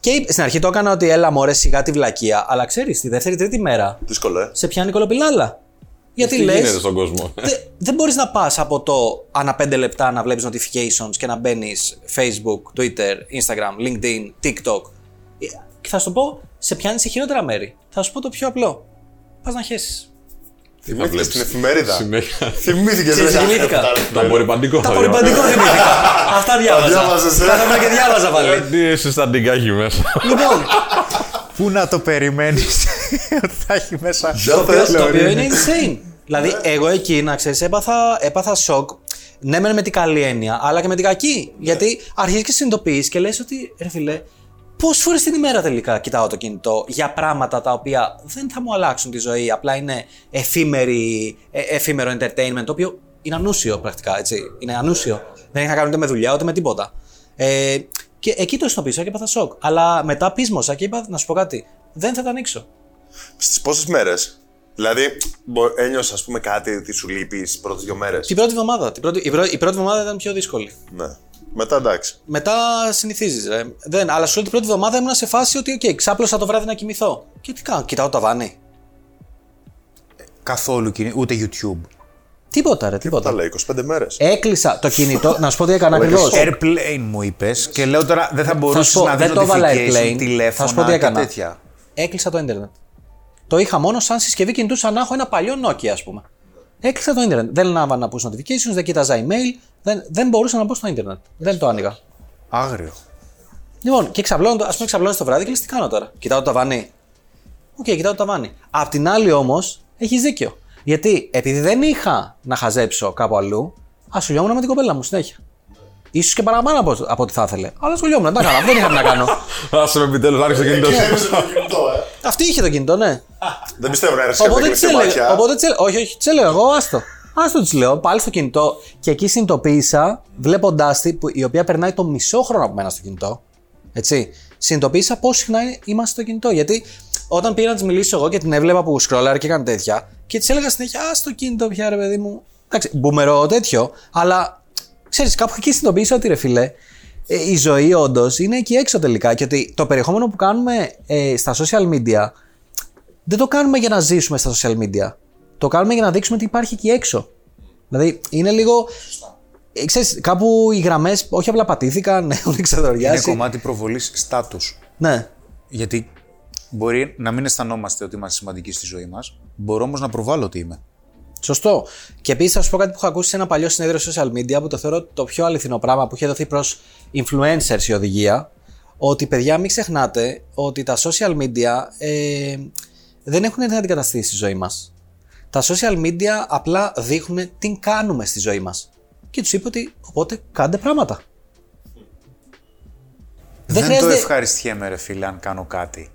Και είπε- στην αρχή το έκανα ότι έλα μωρέ σιγά τη βλακεία, αλλά ξέρεις, τη δεύτερη τρίτη μέρα Δύσκολο, ε. σε πιάνει κολοπηλάλα. Γιατί Τι λες. γίνεται στον κόσμο; Δε, δεν μπορείς να πας από το ανά 5 λεπτά να βλέπεις notifications και να μπαίνεις Facebook, Twitter, Instagram, LinkedIn, TikTok. Ε, Και θα σου το πω, σε πιάνει σε χειρότερα μέρη. Θα σου πω το πιο απλό. Πας να χέσεις. Θυμήθηκε στην εφημερίδα. Συνέχεια. Θυμήθηκες. Ξεζυγνήθηκα. Το απορριπαντικό Τα θα απορριπαντικό θυμήθηκα. Αυτά διάβαζα. διάβαζες, ε; Κάθομαι και διάβαζα πάλι. Ε, Τι συστατικά έχει μέσα. λοιπόν, Πού να το περιμένεις ότι θα έχει μέσα. Για το οποίο, πες. το οποίο είναι insane. δηλαδή, εγώ εκεί, να ξέρεις, έπαθα, έπαθα σοκ. Ναι, μεν με την καλή έννοια, αλλά και με την κακή. Γιατί αρχίζεις και συνειδητοποιείς και λες ότι, ρε φιλέ, πόσες φορές την ημέρα τελικά κοιτάω το κινητό για πράγματα τα οποία δεν θα μου αλλάξουν τη ζωή. Απλά είναι εφήμερη, ε, εφήμερο entertainment, το οποίο είναι ανούσιο πρακτικά, έτσι. Είναι ανούσιο. Δεν έχει να κάνει ούτε με δουλειά ούτε με τίποτα. Ε, και εκεί το συνειδητοποίησα και έπαθα σοκ. Αλλά μετά πείσμωσα και είπα, να σου πω κάτι, δεν θα τα ανοίξω. Στις πόσες μέρες; Δηλαδή, μπο- ένιωσε, ας πούμε, κάτι ότι σου λείπει τις πρώτες δύο μέρες; Την πρώτη εβδομάδα. Την πρώτη, η, πρω- η πρώτη εβδομάδα ήταν πιο δύσκολη. Ναι. Μετά εντάξει. Μετά συνηθίζεις. Δεν, αλλά σου λέω την πρώτη εβδομάδα ήμουν σε φάση ότι, οκ, ξάπλωσα το βράδυ να κοιμηθώ. Και τι κάνω, κοιτάω το ταβάνι. Καθόλου κινη... ούτε YouTube. Τίποτα, ρε, Τα τίποτα. λέει 25 μέρες. Έκλεισα το κινητό, να σου πω τι έκανα ακριβώς. Airplane μου είπες και λέω τώρα δεν θα μπορούσες πω, να δεις δεν το έβαλα notification, airplane. τηλέφωνα Θα σου πω τι και έκανα. τέτοια. Έκλεισα το ίντερνετ. Το είχα μόνο σαν συσκευή κινητού, σαν να έχω ένα παλιό Nokia, ας πούμε. Έκλεισα το ίντερνετ. Δεν λάβα να push notifications, δεν κοίταζα email, δεν, δεν μπορούσα να μπω στο ίντερνετ. Δεν το άνοιγα. Άγριο. Λοιπόν, και ξαπλώνω, το- ας πούμε, ξαπλώνω το βράδυ και λες τι κάνω τώρα; Κοιτάω το ταβάνι. Οκ, κοιτάω το ταβάνι. Απ' την άλλη όμως, έχεις δίκιο. Γιατί επειδή δεν είχα να χαζέψω κάπου αλλού, ασχολιόμουν με την κοπέλα μου συνέχεια. Ίσως και παραπάνω από, από ό,τι θα ήθελε. Αλλά ασχολιόμουν, τα έκανα. δεν είχα τι να κάνω. Άσε με επιτέλους, άρχισε το κινητό σου. Αυτή είχε το κινητό, ναι. Δεν πιστεύω να έρθεις και Οπότε τη κλειστή έλεγα. μάτια. Οπότε της έλεγα. Όχι, όχι, της έλεγα εγώ, άστο. Άστο της λέω, πάλι στο κινητό. Και εκεί συνειδητοποίησα, βλέποντάς τη, που- η οποία περνάει το μισό χρόνο από μένα στο κινητό. Έτσι. Συνειδητοποίησα πόσο συχνά είμαστε στο κινητό. Γιατί όταν πήγα να της μιλήσω εγώ και την έβλεπα που σκρόλαρε και έκανε τέτοια, και της έλεγα συνέχεια, Α στο κινητό πια, ρε παιδί μου. Εντάξει, μπούμερο τέτοιο, αλλά ξέρεις, κάπου εκεί συνειδητοποίησα ότι ρε φιλέ, ε, η ζωή όντως είναι εκεί έξω τελικά. Και ότι το περιεχόμενο που κάνουμε ε, στα social media δεν το κάνουμε για να ζήσουμε στα social media. Το κάνουμε για να δείξουμε τι υπάρχει εκεί έξω. Δηλαδή είναι λίγο. Ε, Ξέρεις, κάπου οι γραμμές όχι απλά πατήθηκαν, έχουν Είναι ξεδοριάσει. κομμάτι προβολής στάτους. Ναι. Γιατί μπορεί να μην αισθανόμαστε ότι είμαστε σημαντικοί στη ζωή μας. Μπορώ όμως να προβάλλω ότι είμαι. Σωστό. Και επίσης θα σου πω κάτι που έχω ακούσει σε ένα παλιό συνέδριο social media που το θεωρώ το πιο αληθινό πράγμα που είχε δοθεί προς influencers η οδηγία. Ότι παιδιά, μην ξεχνάτε ότι τα social media ε, δεν έχουν έρθει να αντικαταστήσει στη ζωή μας. Τα social media απλά δείχνουν τι κάνουμε στη ζωή μας. Και τους είπε ότι οπότε κάντε πράγματα. Δεν, χρειάζεται- το ευχαριστιέμαι, ρε φίλε, αν κάνω κάτι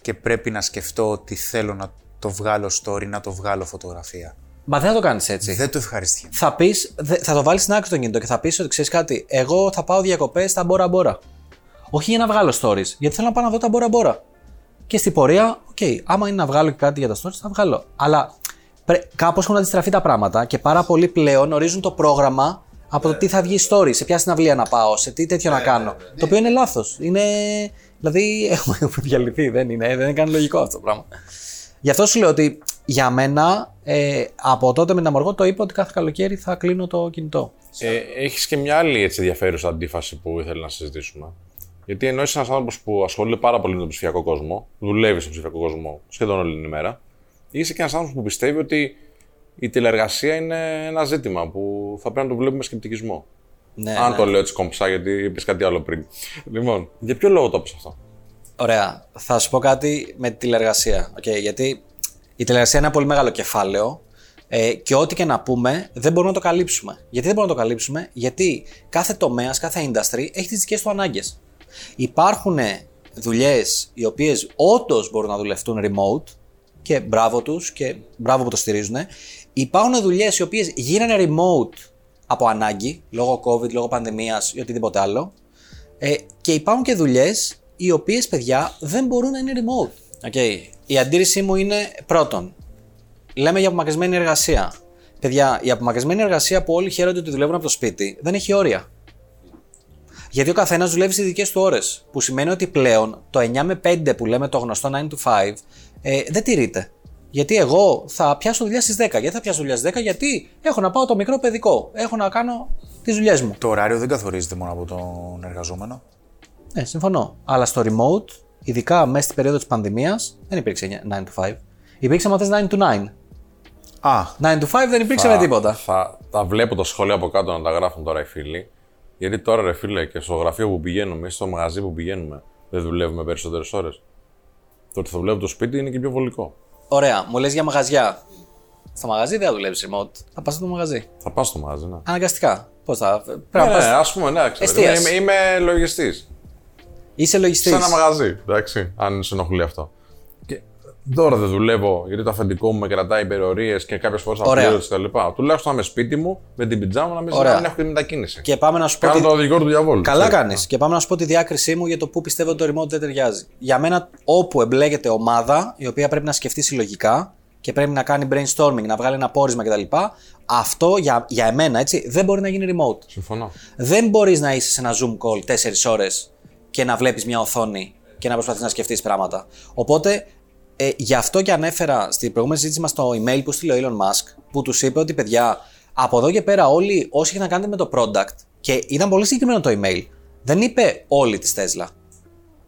και πρέπει να σκεφτώ ότι θέλω να το βγάλω story, να το βγάλω φωτογραφία. Μα δεν θα το κάνεις έτσι. Δεν το ευχαριστιέμαι. θα πει, θα το βάλεις στην άκρη το κινητό και θα πεις ότι ξέρεις κάτι, εγώ θα πάω διακοπές στα Μπόρα Μπόρα. Όχι για να βγάλω stories, γιατί θέλω να πάω να δω τα Μπόρα Μπόρα. Και στην πορεία, οκ, άμα είναι να βγάλω και κάτι για τα stories, θα βγάλω. Αλλά κάπως έχουν αντιστραφεί τα πράγματα και πάρα πολλοί πλέον ορίζουν το πρόγραμμα από το τι θα βγει story, σε ποια συναυλία να πάω, σε τι τέτοιο να κάνω. Το οποίο είναι λάθος. Είναι. Δηλαδή, έχουμε διαλυθεί. Δεν είναι, δεν είναι καν λογικό αυτό το πράγμα. Γι' αυτό σου λέω ότι για μένα, ε, από τότε με την Αμοργό το είπα ότι κάθε καλοκαίρι θα κλείνω το κινητό. Ε, Έχεις και μια άλλη έτσι, ενδιαφέρουσα αντίφαση που ήθελα να συζητήσουμε. Γιατί ενώ είσαι ένας άνθρωπος που ασχολείται πάρα πολύ με τον ψηφιακό κόσμο, δουλεύεις στον ψηφιακό κόσμο σχεδόν όλη την ημέρα, είσαι και ένας άνθρωπος που πιστεύει ότι η τηλεργασία είναι ένα ζήτημα που θα πρέπει να το βλέπουμε με σκεπτικισμό. Ναι, Αν ναι. το λέω έτσι κομψά, γιατί είπες κάτι άλλο πριν. Λοιπόν, για ποιο λόγο το είπες αυτό; Ωραία. Θα σου πω κάτι με τη τηλεργασία. Okay, γιατί η τηλεργασία είναι ένα πολύ μεγάλο κεφάλαιο ε, και ό,τι και να πούμε δεν μπορούμε να το καλύψουμε. Γιατί δεν μπορούμε να το καλύψουμε, Γιατί κάθε τομέας, κάθε industry έχει τις δικές του ανάγκες. Υπάρχουν δουλειές οι οποίες όντως μπορούν να δουλευτούν remote και μπράβο τους και μπράβο που το στηρίζουν. Υπάρχουν δουλειές οι οποίες γίνανε remote από ανάγκη, λόγω COVID, λόγω πανδημίας ή οτιδήποτε άλλο. Ε, και υπάρχουν και δουλειές οι οποίες, παιδιά, δεν μπορούν να είναι remote. Okay. Η αντίρρησή μου είναι πρώτον, λέμε για απομακρυσμένη εργασία. Παιδιά, η απομακρυσμένη εργασία που όλοι χαίρονται ότι δουλεύουν από το σπίτι δεν έχει όρια. Γιατί ο καθένας δουλεύει στις δικές του ώρες. Που σημαίνει ότι πλέον το 9 με 5 που λέμε το γνωστό 9 to 5 ε, δεν τηρείται. Γιατί εγώ θα πιάσω δουλειά στις 10. Γιατί θα πιάσω δουλειά στις 10, Γιατί έχω να πάω το μικρό παιδικό. Έχω να κάνω τις δουλειές μου. Το ωράριο δεν καθορίζεται μόνο από τον εργαζόμενο. Ναι, συμφωνώ. Αλλά στο remote, ειδικά μέσα στην περίοδο της πανδημίας, δεν υπήρξε 9 to 5. Υπήρξε αν θες 9 to 9. Α, 9 to 5 δεν υπήρξε με τίποτα. Θα, τα βλέπω τα σχόλια από κάτω να τα γράφουν τώρα οι φίλοι. Γιατί τώρα, ρε φίλε, και στο γραφείο που πηγαίνουμε ή στο μαγαζί που πηγαίνουμε, δεν δουλεύουμε περισσότερες ώρες. Το ότι θα δουλεύω το σπίτι είναι και πιο βολικό. Ωραία, μου λες για μαγαζιά. Στο μαγαζί δεν θα δουλεύει remote. Θα πας στο μαγαζί. Θα πα στο μαγαζί, ναι. Αναγκαστικά. Πώς θα. Πρέπει Ναι, να πας- ναι, ας πούμε, ναι, ξέρω. Εστίαση. Είμαι, είμαι λογιστής. Είσαι λογιστής. Σε ένα μαγαζί, εντάξει, αν σε ενοχλεί αυτό. Και τώρα δεν δουλεύω γιατί το αφεντικό μου με κρατάει υπερορίες και κάποιες φορές Ωραία. απλήρωτε κτλ. Τουλάχιστον να είμαι σπίτι μου με την πιτζάμα να μην, Ωραία. να μην έχω τη μετακίνηση. Και πάμε να σου πω. Κάνω ότι- το οδηγό του διαβόλου. Καλά ξέρεις. κάνεις. Και πάμε να σου πω τη διάκρισή μου για το πού πιστεύω ότι το remote δεν ταιριάζει. Για μένα, όπου εμπλέκεται ομάδα, η οποία πρέπει να σκεφτεί συλλογικά και πρέπει να κάνει brainstorming, να βγάλει ένα πόρισμα κτλ. Αυτό για, για εμένα έτσι δεν μπορεί να γίνει remote. Συμφωνώ. Δεν μπορείς να είσαι σε ένα Zoom call 4 ώρες και να βλέπεις μια οθόνη και να προσπαθείς να σκεφτείς πράγματα. Οπότε, ε, γι' αυτό και ανέφερα στην προηγούμενη συζήτηση μας το email που στείλε ο Elon Musk, που τους είπε ότι παιδιά, από εδώ και πέρα όλοι όσοι είχαν να κάνετε με το product, και ήταν πολύ συγκεκριμένο το email, δεν είπε όλοι της Tesla.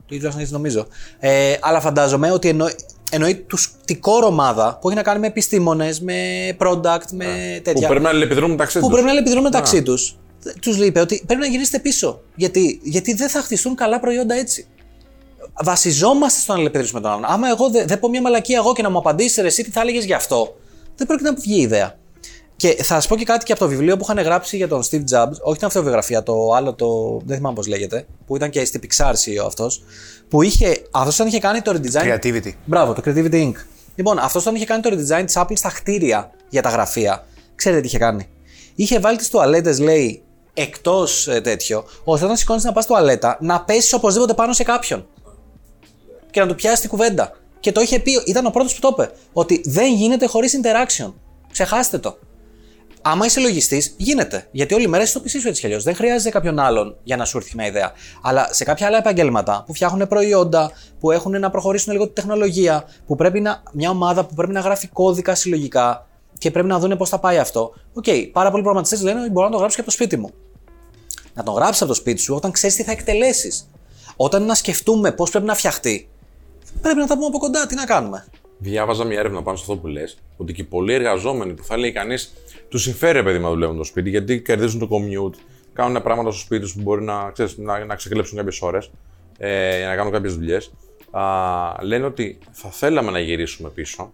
Το ίδιο έτσι νομίζω. Ε, αλλά φαντάζομαι ότι εννοεί, εννοεί τους, τη core ομάδα που έχει να κάνει με επιστήμονες, με product, με Που τέτοια πρέπει να αλληλεπιδρούν μεταξύ που τους. πρέπει να αλληλεπιδρούν μεταξύ τους. Τους είπε ότι πρέπει να γυρίσετε πίσω. Γιατί, γιατί δεν θα χτιστούν καλά προϊόντα έτσι. Βασιζόμαστε στο να αλληλεπιδρήσουμε τον άλλον. Άμα εγώ δεν δεν πω μια μαλακία εγώ και να μου απαντήσεις εσύ τι θα έλεγες γι' αυτό, δεν πρόκειται να βγει η ιδέα. Και θα σας πω και κάτι και από το βιβλίο που είχαν γράψει για τον Steve Jobs, όχι την αυτοβιογραφία, το άλλο, το. δεν θυμάμαι πώς λέγεται, που ήταν και στην Pixar CEO αυτός, που είχε. Αυτός όταν είχε κάνει το redesign. creativity. Μπράβο, το Creativity Inc. Λοιπόν, αυτός όταν είχε κάνει το redesign της Apple στα κτίρια για τα γραφεία, ξέρετε τι είχε κάνει. Είχε βάλει τις τουαλέτες, λέει, εκτός τέτοιο, ώστε όταν σηκώνεις να πας τουαλέτα, να πέσεις οπωσδήποτε πάνω σε κάποιον. Και να του πιάσει την κουβέντα. Και το είχε πει, ήταν ο πρώτος που το είπε, ότι δεν γίνεται χωρίς interaction. Ξεχάστε το. Άμα είσαι λογιστής, γίνεται. Γιατί όλη μέρα είσαι στο PC σου έτσι κι αλλιώς. Δεν χρειάζεται κάποιον άλλον για να σου έρθει μια ιδέα. Αλλά σε κάποια άλλα επαγγέλματα που φτιάχνουν προϊόντα, που έχουν να προχωρήσουν λίγο τη τεχνολογία, που πρέπει να. μια ομάδα που πρέπει να γράφει κώδικα συλλογικά και πρέπει να δουν πώς θα πάει αυτό. Οκ, πάρα πολλοί προγραμματιστές λένε ότι μπορώ να το γράψω και από το σπίτι μου. Να το γράψεις από το σπίτι σου όταν ξέρεις τι θα εκτελέσεις. Όταν να σκεφτούμε πώς πρέπει να φτιαχτεί, πρέπει να τα πούμε από κοντά. Τι να κάνουμε. Διάβαζα μια έρευνα πάνω σε αυτό που λες, ότι και πολλοί εργαζόμενοι που θα λέει κανείς, τους συμφέρει παιδί να δουλεύουν στο σπίτι, γιατί κερδίζουν το commute, κάνουν πράγματα στο σπίτι τους που μπορεί να, ξέρεις, να, να ξεκλέψουν κάποιες ώρες ε, για να κάνουν κάποιες δουλειές. Λένε ότι θα θέλαμε να γυρίσουμε πίσω,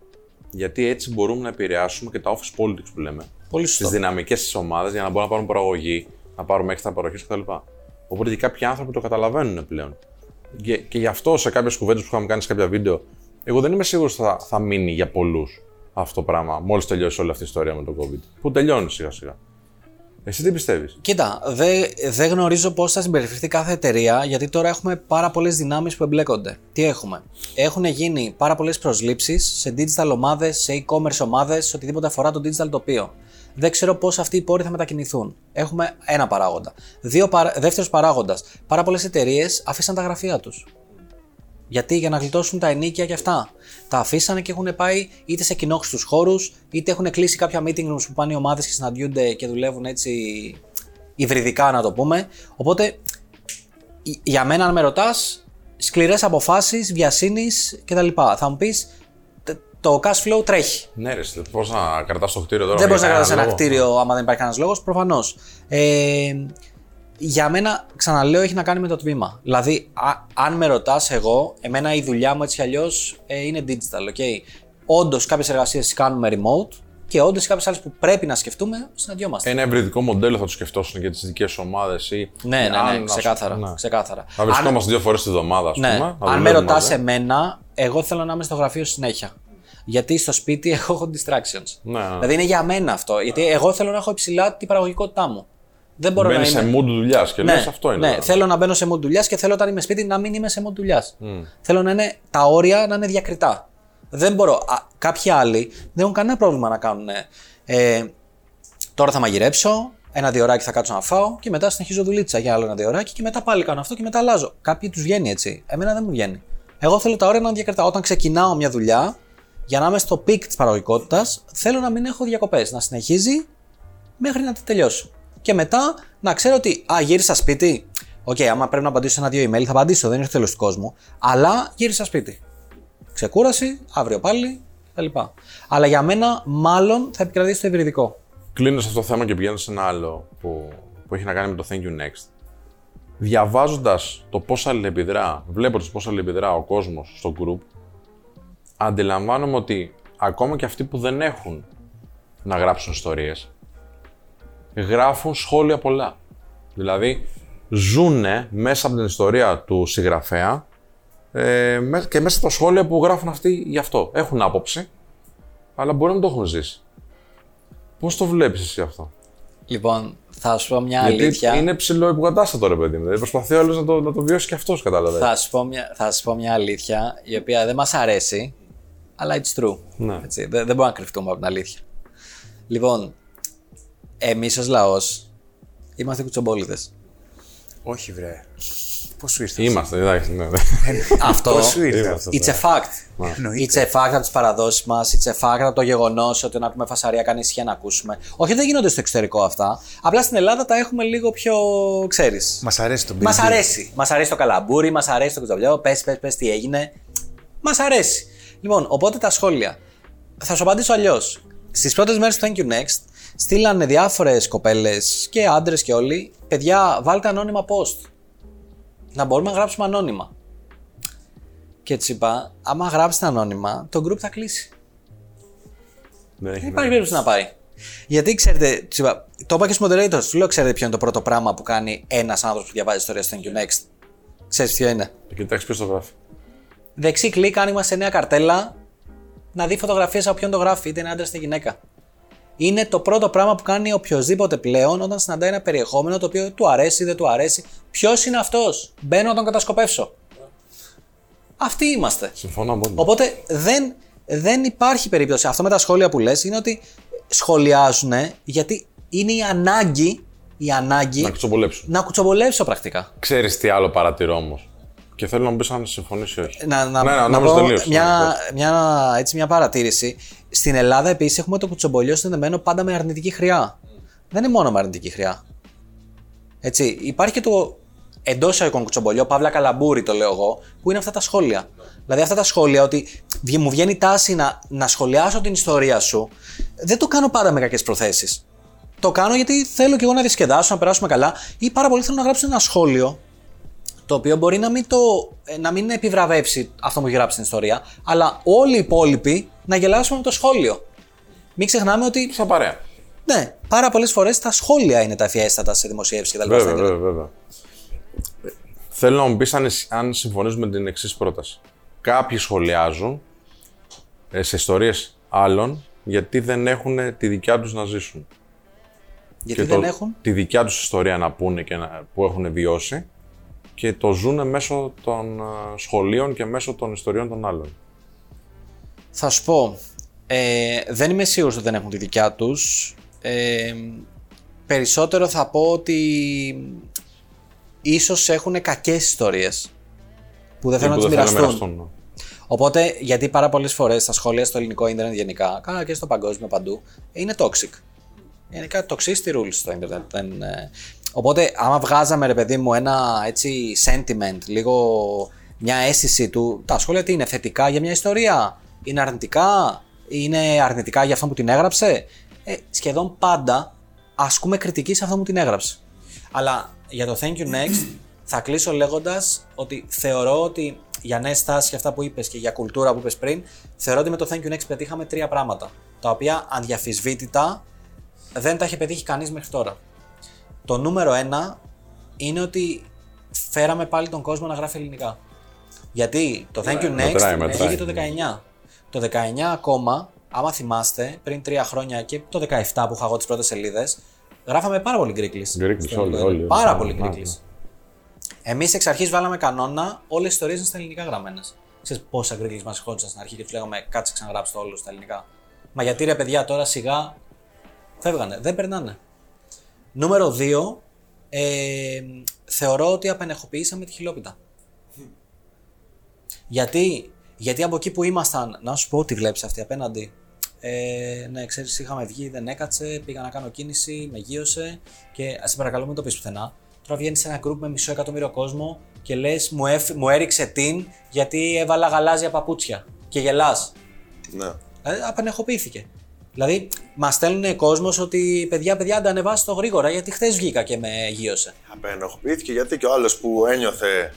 γιατί έτσι μπορούμε να επηρεάσουμε και τα office politics που λέμε. Πολύ Τις σωστό. δυναμικές της ομάδας για να μπορούν να πάρουν προαγωγή, να πάρουμε έξτρα παροχές κτλ. Οπότε και κάποιοι άνθρωποι το καταλαβαίνουν πλέον. Και, και γι' αυτό σε κάποιες κουβέντες που είχαμε κάνει σε κάποια βίντεο, εγώ δεν είμαι σίγουρος ότι θα, θα μείνει για πολλούς αυτό το πράγμα μόλις τελειώσει όλη αυτή η ιστορία με το COVID. Που τελειώνει σιγά σιγά. Εσύ τι πιστεύεις; Κοίτα, δεν δεν γνωρίζω πώς θα συμπεριφερθεί κάθε εταιρεία, γιατί τώρα έχουμε πάρα πολλές δυνάμεις που εμπλέκονται. Τι έχουμε; Έχουν γίνει πάρα πολλές προσλήψεις σε digital ομάδες, σε e-commerce ομάδες, σε οτιδήποτε αφορά το digital τοπίο. Δεν ξέρω πώς αυτοί οι πόροι θα μετακινηθούν. Έχουμε ένα παράγοντα. Δύο παρα... Δεύτερος παράγοντας. Πάρα πολλές εταιρείες αφήσαν τα γραφεία τους. Γιατί; Για να γλιτώσουν τα ενίκια και αυτά. Τα αφήσανε και έχουν πάει είτε σε κοινόχρηστου χώρους, είτε έχουν κλείσει κάποια meeting rooms που πάνε οι ομάδες και συναντιούνται και δουλεύουν έτσι υβριδικά, να το πούμε. Οπότε, για μένα, αν με ρωτάς, σκληρές αποφάσεις, βιασύνης κτλ. Θα μου πεις, το cash flow τρέχει. Ναι, ρε, πώς να κρατάς το κτίριο τώρα. Δεν μπορείς για να κρατάς κανένα ένα λόγο. κτίριο άμα δεν υπάρχει κανένας λόγος, προφανώς. Ε, για μένα, ξαναλέω, έχει να κάνει με το τμήμα. Δηλαδή, α- αν με ρωτάς, εγώ, εμένα η δουλειά μου έτσι κι αλλιώς είναι digital, ok. Όντως, κάποιες εργασίες τις κάνουμε remote και όντως κάποιες άλλες που πρέπει να σκεφτούμε, συναντιόμαστε. Ένα ευρυδικό μοντέλο θα το σκεφτόσουν για τις δικές ομάδες ή. ναι, ναι, ναι, αν- ξεκάθαρα. ναι. ξεκάθαρα. Θα βρισκόμαστε δύο φορές τη βδομάδα, ας πούμε. Ναι. να Αν με δουλεύουμε ρωτάς μαζί. εμένα, εγώ θέλω να είμαι στο γραφείο συνέχεια. Γιατί στο σπίτι έχω distractions. Ναι, ναι. Δηλαδή είναι για μένα αυτό. Γιατί εγώ θέλω να έχω υψηλά την παραγωγικότητά μου. Δεν μπορώ Μπαίνει να σε είμαι. mood δουλειάς και ναι, λες αυτό είναι. ναι, θέλω να μπαίνω σε mood δουλειάς και θέλω όταν είμαι σπίτι να μην είμαι σε mood δουλειάς. Θέλω να είναι τα όρια να είναι διακριτά. Δεν μπορώ. Α, κάποιοι άλλοι δεν έχουν κανένα πρόβλημα να κάνουν. Ε, τώρα θα μαγειρέψω, ένα διωράκι θα κάτσω να φάω και μετά συνεχίζω δουλίτσα για άλλο ένα διωράκι και μετά πάλι κάνω αυτό και μετά αλλάζω. Κάποιοι τους βγαίνει έτσι. Εμένα δεν μου βγαίνει. Εγώ θέλω τα όρια να είναι διακριτά. Όταν ξεκινάω μια δουλειά, για να είμαι στο peak της παραγωγικότητας, θέλω να μην έχω διακοπές. Να συνεχίζει μέχρι να τη τελειώσω. Και μετά να ξέρω ότι, α, γύρισα σπίτι. Οκ, άμα πρέπει να απαντήσω ένα-δύο email, θα απαντήσω, δεν είναι τέλος του κόσμου. Αλλά γύρισα σπίτι. Ξεκούραση, αύριο πάλι κτλ. Αλλά για μένα, μάλλον θα επικρατήσει το ευρυδικό. Κλείνω σε αυτό το θέμα και πηγαίνω σε ένα άλλο που, που έχει να κάνει με το Thank you next. Διαβάζοντας το πώς αλληλεπιδρά, βλέποντας πώς αλληλεπιδρά ο κόσμος στο group, αντιλαμβάνομαι ότι ακόμα και αυτοί που δεν έχουν να γράψουν ιστορίες, γράφουν σχόλια πολλά. Δηλαδή, ζούνε μέσα από την ιστορία του συγγραφέα ε, με- και μέσα από τα σχόλια που γράφουν αυτοί γι' αυτό. Έχουν άποψη, αλλά μπορεί να μην το έχουν ζήσει. Πώς το βλέπεις εσύ αυτό; Λοιπόν, θα σου πω μια Γιατί αλήθεια. είναι ψηλό υποκατάστατο ρε παιδί μου. Δηλαδή προσπαθεί όλο να το, να το βιώσει και αυτός, κατάλαβες. Θα σου, πω μια, θα σου πω μια αλήθεια η οποία δεν μας αρέσει, αλλά it's true. Ναι. Έτσι, δεν, δεν μπορούμε να κρυφτούμε από την αλήθεια. Λοιπόν, εμείς ως λαός είμαστε κουτσομπόλιδες. Όχι, βρε. Πώς σου ήρθε. Είμαστε, εντάξει. Ναι, ναι. Αυτό Πώς σου ήρθε αυτό. it's a fact. Εννοείται. It's a fact από τις παραδόσεις μας, it's a fact από το γεγονός ότι όταν ακούμε φασαρία κάνει ησυχία να ακούσουμε. Όχι, δεν γίνονται στο εξωτερικό αυτά. Απλά στην Ελλάδα τα έχουμε λίγο πιο, ξέρεις. Μας αρέσει το Μας building. αρέσει. Μας αρέσει το καλαμπούρι, μας αρέσει το κουτσομπλιό. Πες, πες, πες τι έγινε. Μας αρέσει. Λοιπόν, οπότε τα σχόλια. Θα σου απαντήσω αλλιώς. Στις πρώτες μέρες του Thank you Next, στείλανε διάφορες κοπέλες και άντρες και όλοι. Παιδιά, βάλτε ανώνυμα post. Να μπορούμε να γράψουμε ανώνυμα. Και έτσι είπα, άμα γράψετε ανώνυμα, το group θα κλείσει. Δεν έχει Δεν νόημα. υπάρχει περίπτωση να πάει. Γιατί ξέρετε, τους είπα, το είπα και στους moderators, του λέω: Ξέρετε ποιο είναι το πρώτο πράγμα που κάνει ένας άνθρωπος που διαβάζει ιστορία στο Thank you Next. Ξέρεις ποιο είναι; Και κοιτάξει ποιος το γράφει. Δεξί κλικ, άνοιγμα σε νέα καρτέλα, να δει φωτογραφίες από ποιον το γράφει, είτε είναι άντρας είτε γυναίκα. Είναι το πρώτο πράγμα που κάνει οποιοδήποτε πλέον όταν συναντάει ένα περιεχόμενο το οποίο του αρέσει ή δεν του αρέσει. Ποιος είναι αυτός, Μπαίνω να τον κατασκοπεύσω. Αυτοί είμαστε. Συμφωνώ απόλυτα. Οπότε δεν, δεν υπάρχει περίπτωση. Αυτό με τα σχόλια που λες είναι ότι σχολιάζουν γιατί είναι η ανάγκη, η ανάγκη Να κουτσομπολέψουν. να κουτσομπολέψω πρακτικά. Ξέρεις τι άλλο παρατηρώ όμως. Και θέλω να μου πεις αν συμφωνήσει ή όχι. Να, να, Ναι, ναι, να νόμιζα πω τελείωσε. μια, μια, έτσι, μια παρατήρηση. Στην Ελλάδα επίσης έχουμε το κουτσομπολιό συνδεμένο πάντα με αρνητική χρειά. Δεν είναι μόνο με αρνητική χρειά. Έτσι, υπάρχει και το εντός εισαγωγικών κουτσομπολιό, παύλα καλαμπούρι το λέω εγώ, που είναι αυτά τα σχόλια. Δηλαδή αυτά τα σχόλια ότι βγει- μου βγαίνει η τάση να, να σχολιάσω την ιστορία σου, δεν το κάνω πάντα με κακές προθέσεις. Το κάνω γιατί θέλω και εγώ να διασκεδάσω, να περάσουμε καλά ή πάρα πολύ θέλω να γράψω ένα σχόλιο το οποίο μπορεί να μην, το, ε, να μην επιβραβεύσει αυτό που έχει γράψει στην ιστορία, αλλά όλοι οι υπόλοιποι να γελάσουμε με το σχόλιο. Μην ξεχνάμε ότι, Σαν παρέα. ναι, πάρα πολλές φορές τα σχόλια είναι τα ευφιέστατα σε δημοσίευση κτλ. Βέβαια, βέβαια, βέβαια. Θέλω να μου πεις αν, εσύ- αν συμφωνείς με την εξής πρόταση. Κάποιοι σχολιάζουν ε, σε ιστορίες άλλων γιατί δεν έχουν τη δικιά τους να ζήσουν. Γιατί και δεν το- έχουν; τη δικιά τους ιστορία να πούνε και να, που έχουν βιώσει και το ζουν μέσω των ε, σχολείων και μέσω των ιστοριών των άλλων. Θα σου πω, ε, δεν είμαι σίγουρος ότι δεν έχουν τη δικιά τους. Ε, περισσότερο θα πω ότι ίσως έχουν κακές ιστορίες που δεν θέλουν να Που τις δεν θέλουν να μοιραστούν. μοιραστούν. Οπότε, γιατί πάρα πολλές φορές στα σχόλια στο ελληνικό ίντερνετ γενικά, καλά και στο παγκόσμιο παντού, είναι toxic. Γενικά toxicity rules στο ίντερνετ. Δεν, ε, Οπότε, άμα βγάζαμε ρε παιδί μου ένα έτσι sentiment, λίγο μια αίσθηση του. Τα σχόλια τι είναι, θετικά για μια ιστορία, είναι αρνητικά, είναι αρνητικά για αυτό που την έγραψε; Ε, σχεδόν πάντα ασκούμε κριτική σε αυτό που την έγραψε. Αλλά για το thank you next θα κλείσω λέγοντας ότι θεωρώ ότι για νέες τάσει και αυτά που είπες και για κουλτούρα που είπες πριν, θεωρώ ότι με το thank you next πετύχαμε τρία πράγματα. Τα οποία αδιαφυσβήτητα δεν τα έχει πετύχει κανείς μέχρι τώρα. Το νούμερο ένα είναι ότι φέραμε πάλι τον κόσμο να γράφει ελληνικά. Γιατί το Thank you Next μετράει, μετράει. βγήκε το 19. Το 19 ακόμα, άμα θυμάστε, πριν τρία χρόνια και το 17 που είχα εγώ τις πρώτες σελίδες, γράφαμε πάρα πολύ γκρίκλι. Γκρίκλις, όλοι, όλοι. Πάρα Ναι, πολύ ναι, γκρίκλι. Εμείς εξ αρχής βάλαμε κανόνα όλες οι ιστορίες είναι στα ελληνικά γραμμένες. Ξέρεις πόσα γκρίκλι μας ερχόντουσαν στην αρχή και τους λέγαμε κάτσε ξαναγράψτε το όλο στα ελληνικά. Μα γιατί ρε παιδιά τώρα σιγά φεύγανε. Δεν περνάνε. Νούμερο 2. Ε, θεωρώ ότι απενεχοποιήσαμε τη χιλόπιτα. Γιατί, γιατί από εκεί που ήμασταν, να σου πω ότι βλέπεις αυτή απέναντι. Ε, ναι, ξέρεις, είχαμε βγει, δεν έκατσε, πήγα να κάνω κίνηση, με γύρωσε και σε παρακαλώ μην το πεις πουθενά. Τώρα βγαίνεις σε ένα group με μισό εκατομμύριο κόσμο και λες μου, έφ- μου έριξε την γιατί έβαλα γαλάζια παπούτσια και γελάς. Ναι. Δηλαδή, απενεχοποιήθηκε. Δηλαδή, μας στέλνουν κόσμος ότι παιδιά, παιδιά, αντανεβάστε το γρήγορα γιατί χθες βγήκα και με γύρωσε. Απενοχοποιήθηκε γιατί και ο άλλος που ένιωθε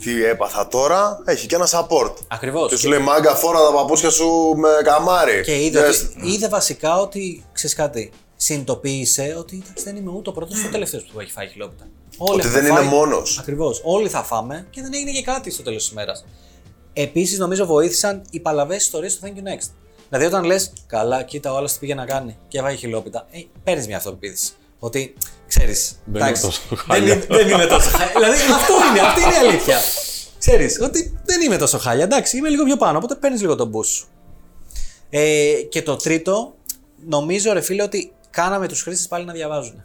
τι έπαθα τώρα έχει και ένα support. Ακριβώς. Και σου λέει μάγκα φόρα τα παπούτσια σου με καμάρι. Και είδε, Yes. ότι- είδε βασικά ότι ξέρεις κάτι. Συνειδητοποίησε ότι εντάξει, δεν είμαι ούτε ο πρώτος ούτε ο τελευταίος που έχει φάει χιλόπιτα. Όλοι Ότι έχουμε δεν είναι μόνος. Ακριβώς. Όλοι θα φάμε και δεν έγινε και κάτι στο τέλος της ημέρας. Επίσης, νομίζω βοήθησαν οι παλαβές ιστορίες του Thank you Next. Δηλαδή, όταν λες, καλά, κοίτα, ο άλλος τι πήγε να κάνει και έβαγε χιλόπιτα, ε, παίρνεις μια αυτοπεποίθηση. Ότι ξέρεις. Δεν είμαι τόσο Δεν, χάλια. είμαι- δεν είμαι τόσο χάλια. δηλαδή, αυτό είναι, αυτή είναι η αλήθεια. Ξέρεις ότι δεν είμαι τόσο χάλια. Εντάξει, είμαι λίγο πιο πάνω, οπότε παίρνεις λίγο τον boost σου. Ε, και το τρίτο, νομίζω ρε φίλε ότι κάναμε τους χρήστες πάλι να διαβάζουν.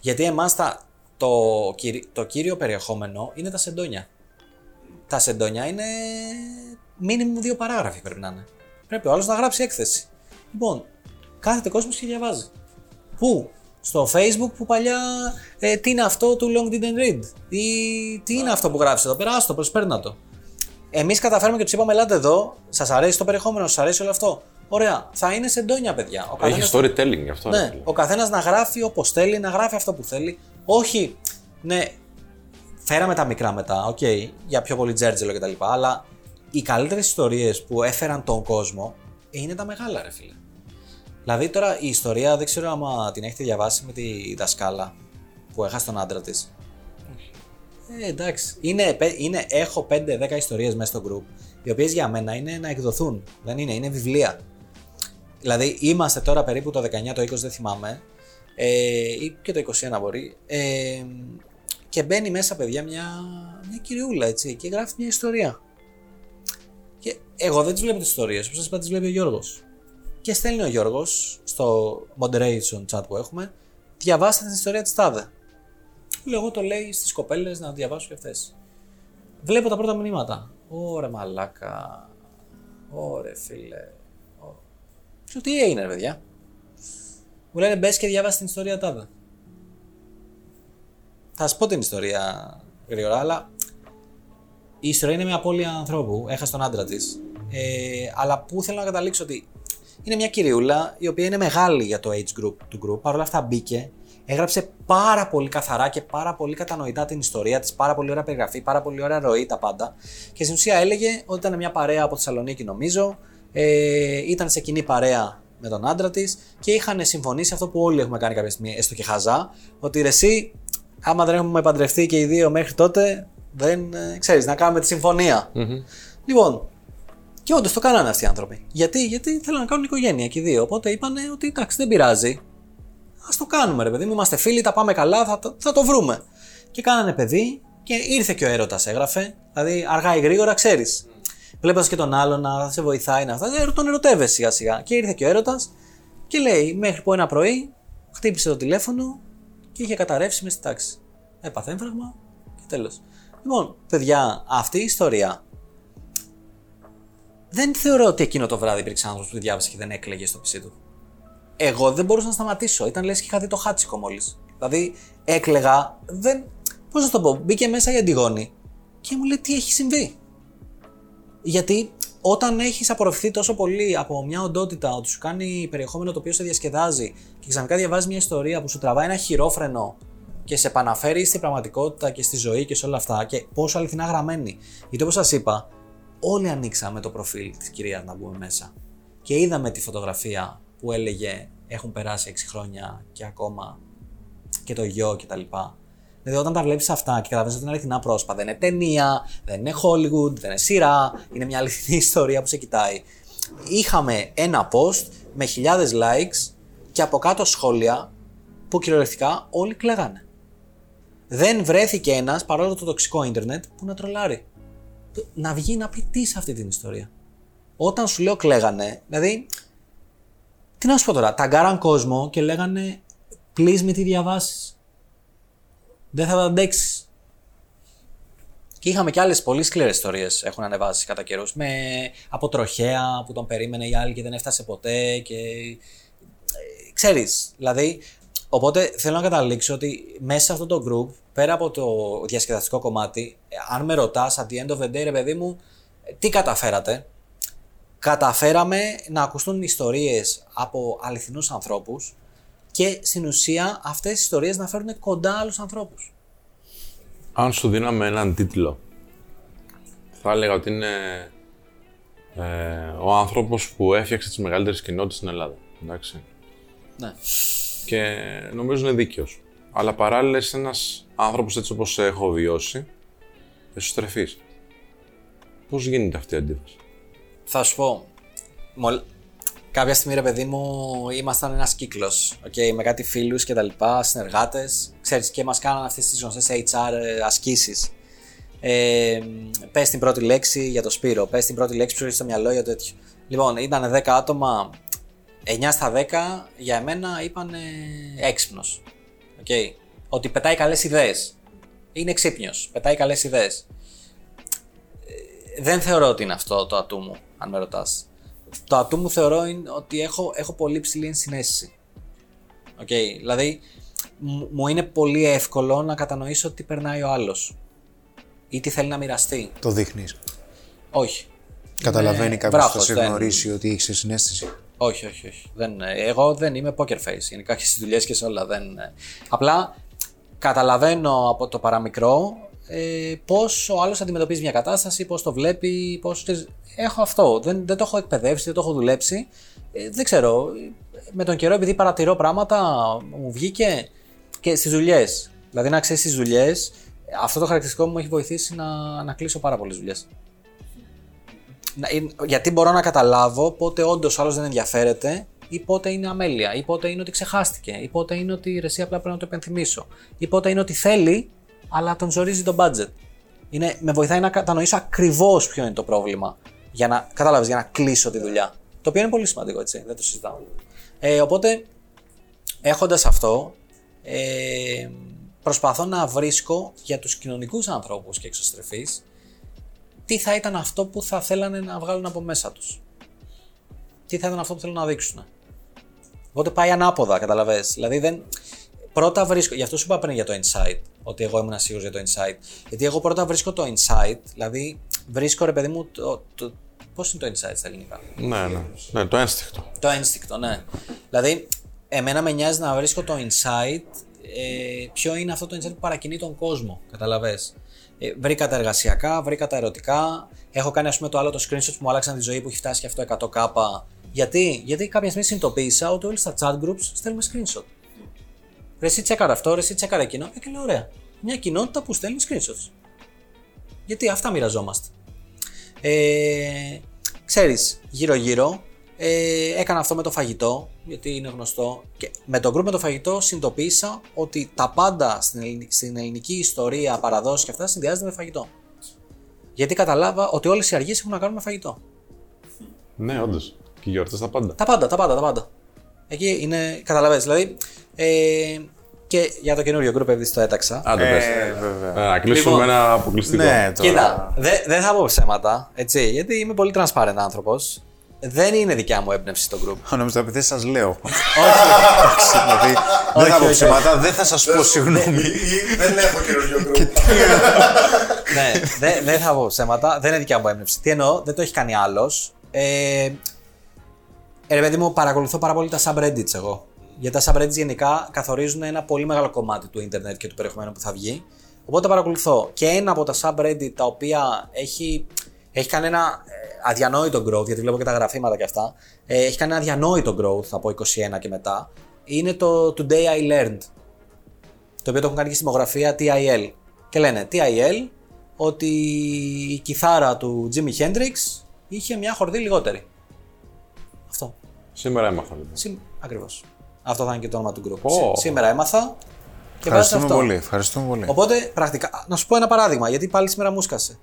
Γιατί εμάς τα, το, κυρι- το κύριο περιεχόμενο είναι τα σεντόνια. Τα σεντόνια είναι μήνυμου δύο παράγραφοι πρέπει να είναι. Πρέπει ο άλλος να γράψει έκθεση. Λοιπόν, κάθεται κόσμος και διαβάζει. Πού; Στο facebook που παλιά ε, τι είναι αυτό του long didn't read; Ή τι είναι αυτό που γράφεις εδώ πέρα, άστο, προσπέρνα το. Εμείς καταφέραμε και τους είπαμε: Ελάτε εδώ, σας αρέσει το περιεχόμενο, σας αρέσει όλο αυτό. Ωραία, θα είναι σε ντόνια, παιδιά. Ο Έχει καθένας- storytelling γι' αυτό. ρε Ναι, φίλε. ο καθένας να γράφει όπως θέλει, να γράφει αυτό που θέλει. Όχι, ναι, φέραμε τα μικρά μετά, οκ, για πιο πολύ τζέρτζελο κτλ. Αλλά οι καλύτερες ιστορίες που έφεραν τον κόσμο είναι τα μεγάλα, ρε φίλε. Δηλαδή τώρα η ιστορία, δεν ξέρω άμα την έχετε διαβάσει με τη δασκάλα που έχασε τον άντρα της. Ε, εντάξει. Είναι, πε- είναι, έχω 5-10 ιστορίες μέσα στο group, οι οποίες για μένα είναι να εκδοθούν. Δεν είναι, είναι βιβλία. Δηλαδή είμαστε τώρα περίπου το 19, το 20 δεν θυμάμαι, ε, ή και το 21 μπορεί, ε, και μπαίνει μέσα παιδιά μια, μια κυριούλα έτσι και γράφει μια ιστορία. Και εγώ δεν τις βλέπω τις ιστορίες, όπως σας είπα τις βλέπει ο Γιώργος. Και στέλνει ο Γιώργος στο moderation chat που έχουμε, διαβάστε την ιστορία της τάδε. Λέω εγώ το λέει στις κοπέλες να διαβάσουν και αυτές. Βλέπω τα πρώτα μηνύματα. Ωρε μαλάκα. Ωρε φίλε. Σου τι έγινε, ρε παιδιά. Μου λένε μπες και διάβασε την ιστορία τάδε. Θα σου πω την ιστορία γρήγορα, αλλά η ιστορία είναι μια απώλεια ανθρώπου. Έχασε τον άντρα της. Ε, αλλά που θέλω να καταλήξω ότι είναι μια κυριούλα η οποία είναι μεγάλη για το age group του group. Παρ' όλα αυτά μπήκε, έγραψε πάρα πολύ καθαρά και πάρα πολύ κατανοητά την ιστορία της, πάρα πολύ ωραία περιγραφή, πάρα πολύ ωραία ροή, τα πάντα. Και στην ουσία έλεγε ότι ήταν μια παρέα από Θεσσαλονίκη, νομίζω, ε, ήταν σε κοινή παρέα με τον άντρα της και είχαν συμφωνήσει αυτό που όλοι έχουμε κάνει κάποια στιγμή, έστω και χαζά, ότι ρε, εσύ, άμα δεν έχουμε παντρευτεί και οι δύο μέχρι τότε, δεν ε, ξέρεις, να κάνουμε τη συμφωνία. Λοιπόν, και όντως το κάνανε αυτοί οι άνθρωποι. Γιατί, γιατί θέλουν να κάνουν οικογένεια και οι δύο. Οπότε είπαν ότι εντάξει, δεν πειράζει. Α το κάνουμε, ρε παιδί μου. Είμαστε φίλοι, τα πάμε καλά, θα, το- θα το βρούμε. Και κάνανε παιδί και ήρθε και ο έρωτας, έγραφε. Δηλαδή, αργά ή γρήγορα, ξέρεις. Βλέποντας και τον άλλον να σε βοηθάει να αυτά, ε, τον ερωτεύεσαι σιγά σιγά. Και ήρθε και ο έρωτας Και λέει, μέχρι που ένα πρωί χτύπησε το τηλέφωνο και είχε καταρρεύσει μες στη τάξη. Έπαθε έμφραγμα και τέλος. Λοιπόν, παιδιά, αυτή η ιστορία δεν θεωρώ ότι εκείνο το βράδυ υπήρξε άνθρωπος που διάβασε και δεν έκλαιγε στο πισί του. Εγώ δεν μπορούσα να σταματήσω. Ήταν λες και είχα δει το χάτσικο μόλις. Δηλαδή, έκλεγα, δεν. Πώς να το πω, μπήκε μέσα η Αντιγόνη και μου λέει τι έχει συμβεί; Γιατί όταν έχεις απορροφηθεί τόσο πολύ από μια οντότητα ότι σου κάνει περιεχόμενο το οποίο σε διασκεδάζει και ξαφνικά διαβάζει μια ιστορία που σου τραβάει ένα χειρόφρενο και σε επαναφέρει στην πραγματικότητα και στη ζωή και σε όλα αυτά και πόσο αληθινά γραμμένη. Γιατί όπως σας είπα, όλοι ανοίξαμε το προφίλ της κυρίας να μπούμε μέσα και είδαμε τη φωτογραφία που έλεγε έχουν περάσει 6 χρόνια και ακόμα και το γιο κτλ. Δηλαδή, όταν τα βλέπεις αυτά και καταλαβαίνεις ότι είναι αληθινά πρόσωπα, δεν είναι ταινία, δεν είναι Hollywood, δεν είναι σειρά, είναι μια αληθινή ιστορία που σε κοιτάει. Είχαμε ένα post με χιλιάδες likes και από κάτω σχόλια που κυριολεκτικά όλοι κλαίγανε. Δεν βρέθηκε ένας παρόλο το τοξικό ίντερνετ που να τρολάρει. Να βγει να πει τι σε αυτή την ιστορία. Όταν σου λέω κλαίγανε, δηλαδή. Τι να σου πω τώρα, ταγκάραν κόσμο και λέγανε please με τη διαβάσεις δεν θα τα αντέξεις. Και είχαμε και άλλες πολύ σκληρές ιστορίες έχουν ανεβάσει κατά καιρούς. Με από τροχέα που τον περίμενε η άλλη και δεν έφτασε ποτέ. Και. Ε, ξέρεις, δηλαδή. Οπότε θέλω να καταλήξω ότι μέσα σε αυτό το group, πέρα από το διασκεδαστικό κομμάτι, αν με ρωτάς, at the end of the day, ρε παιδί μου, τι καταφέρατε; Καταφέραμε να ακουστούν ιστορίες από αληθινούς ανθρώπους και στην ουσία αυτές οι ιστορίες να φέρουν κοντά άλλους ανθρώπους. Αν σου δίναμε έναν τίτλο, θα έλεγα ότι είναι ε, ο άνθρωπος που έφτιαξε τις μεγαλύτερες κοινότητες στην Ελλάδα. Εντάξει. Ναι. Και νομίζω είναι δίκαιος. Αλλά παράλληλα είσαι ένας άνθρωπος έτσι όπως έχω βιώσει, εσωστρεφής. Πώς γίνεται αυτή η αντίφαση; Θα σου πω, κάποια στιγμή ρε παιδί μου ήμασταν ένας κύκλος. Okay, με κάτι φίλους και τα λοιπά, συνεργάτες. Ξέρεις και μας κάνανε αυτές τις γνωστές HR ασκήσεις. Ε, πες την πρώτη λέξη για το Σπύρο, πες την πρώτη λέξη που σου στο μυαλό για το τέτοιο. Λοιπόν, ήταν 10 άτομα, 9 στα 10 για εμένα είπαν έξυπνος. Okay. Ότι πετάει καλές ιδέες. Είναι ξύπνιος, πετάει καλές ιδέες. Ε, δεν θεωρώ ότι είναι αυτό το ατού μου, αν με ρωτάς το ατού μου θεωρώ είναι ότι έχω, έχω πολύ ψηλή ενσυναίσθηση. Okay, δηλαδή, μου είναι πολύ εύκολο να κατανοήσω τι περνάει ο άλλος ή τι θέλει να μοιραστεί. Το δείχνεις. Όχι. Καταλαβαίνει ε, κάποιος που θα σε γνωρίσει ότι έχεις συνέστηση. Όχι, όχι, όχι. Δεν, εγώ δεν είμαι poker face. Γενικά και στις δουλειές και σε όλα. Δεν, απλά καταλαβαίνω από το παραμικρό ε, πώ ο άλλος αντιμετωπίζει μια κατάσταση, πώς το βλέπει, πώς έχω αυτό. Δεν, δεν το έχω εκπαιδεύσει, δεν το έχω δουλέψει. Ε, δεν ξέρω. Με τον καιρό, επειδή παρατηρώ πράγματα, μου βγήκε και στις δουλειές. Δηλαδή, να ξέρεις στις δουλειές, αυτό το χαρακτηριστικό μου έχει βοηθήσει να, να κλείσω πάρα πολλές δουλειές. Γιατί μπορώ να καταλάβω πότε όντως άλλος δεν ενδιαφέρεται ή πότε είναι αμέλεια, ή πότε είναι ότι ξεχάστηκε, ή πότε είναι ότι η ρεσία απλά πρέπει να το επενθυμίσω, ή πότε είναι ότι θέλει, αλλά τον ζορίζει το budget. Είναι, με βοηθάει να κατανοήσω ακριβώς ποιο είναι το πρόβλημα για να, κατάλαβες, για να κλείσω τη δουλειά. Το οποίο είναι πολύ σημαντικό, έτσι, δεν το συζητάω. Ε, οπότε, έχοντας αυτό, ε, προσπαθώ να βρίσκω για τους κοινωνικούς ανθρώπους και εξωστρεφείς τι θα ήταν αυτό που θα θέλανε να βγάλουν από μέσα τους. Τι θα ήταν αυτό που θέλουν να δείξουν. Οπότε πάει ανάποδα, καταλαβες. Δηλαδή δεν... Πρώτα βρίσκω, γι' αυτό σου είπα πριν για το insight, ότι εγώ ήμουν σίγουρος για το insight. Γιατί εγώ πρώτα βρίσκω το insight, δηλαδή βρίσκω ρε παιδί μου το, το, Πώς είναι το insight στα ελληνικά; Ναι, ναι. ναι το ένστικτο. Το ένστικτο, ναι. Δηλαδή, εμένα με νοιάζει να βρίσκω το insight. Ε, ποιο είναι αυτό το insight που παρακινεί τον κόσμο. Καταλαβέ. Ε, βρήκα τα εργασιακά, βρήκα τα ερωτικά. Έχω κάνει, ας πούμε, το άλλο το screenshot που μου άλλαξαν τη ζωή που έχει φτάσει και αυτό 100k. Γιατί, Γιατί κάποια στιγμή συνειδητοποίησα ότι όλοι στα chat groups στέλνουμε screenshot. Ρε εσύ τσέκαρα αυτό, ρε εσύ τσέκαρα εκείνο. Ε, και λέω ωραία. Μια κοινότητα που στέλνει screenshots. Γιατί αυτά μοιραζόμαστε. Ε, ξέρεις, γύρω-γύρω ε, έκανα αυτό με το φαγητό, γιατί είναι γνωστό. Και με τον group με το φαγητό συνειδητοποίησα ότι τα πάντα στην, ελληνική ιστορία, παραδόσεις και αυτά συνδυάζεται με φαγητό. Γιατί καταλάβα ότι όλες οι αργίες έχουν να κάνουν με φαγητό. Ναι, όντως. Και οι γιορτές τα πάντα. Τα πάντα, τα πάντα, τα πάντα. Εκεί είναι. Καταλαβαίνεις. Δηλαδή. Ε, και για το καινούριο group επειδή το έταξα. Άντε, πες. βέβαια. Ε, Να κλείσουμε Λοιπόν, με ένα αποκλειστικό. Ναι, τώρα. Κοίτα, δεν δεν θα πω ψέματα, έτσι, γιατί είμαι πολύ transparent άνθρωπος. Δεν είναι δικιά μου έμπνευση στο group. Ο νόμιζα επειδή σας λέω. Όχι. Δηλαδή, δεν θα πω όχι. ψέματα, δεν θα σας πω συγγνώμη. Δεν έχω καινούριο γκρουπ. ναι, δεν δεν θα πω ψέματα, δεν είναι δικιά μου έμπνευση. Τι εννοώ, δεν το έχει κάνει άλλος. Ε, ε, ρε παιδί μου, παρακολουθώ πάρα πολύ τα subreddits εγώ. Γιατί τα subreddits γενικά καθορίζουν ένα πολύ μεγάλο κομμάτι του ίντερνετ και του περιεχομένου που θα βγει. Οπότε τα παρακολουθώ. Και ένα από τα subreddit τα οποία έχει, έχει κάνει ένα ε, αδιανόητο growth, γιατί βλέπω και τα γραφήματα και αυτά. Ε, έχει κάνει ένα αδιανόητο growth από 21 και μετά. Είναι το Today I Learned. Το οποίο το έχουν κάνει και στη δημογραφία TIL. Και λένε TIL ότι η κιθάρα του Jimi Hendrix είχε μια χορδή λιγότερη. Αυτό. Σήμερα έμαθα λοιπόν. Συμ... Ακριβώς. Αυτό θα είναι και το όνομα του group. Πω. Σή- Σήμερα έμαθα και βάζει Ευχαριστούμε αυτό. πολύ. Ευχαριστούμε πολύ. Οπότε, πρακτικά, να σου πω ένα παράδειγμα, γιατί πάλι σήμερα μου σκάσε.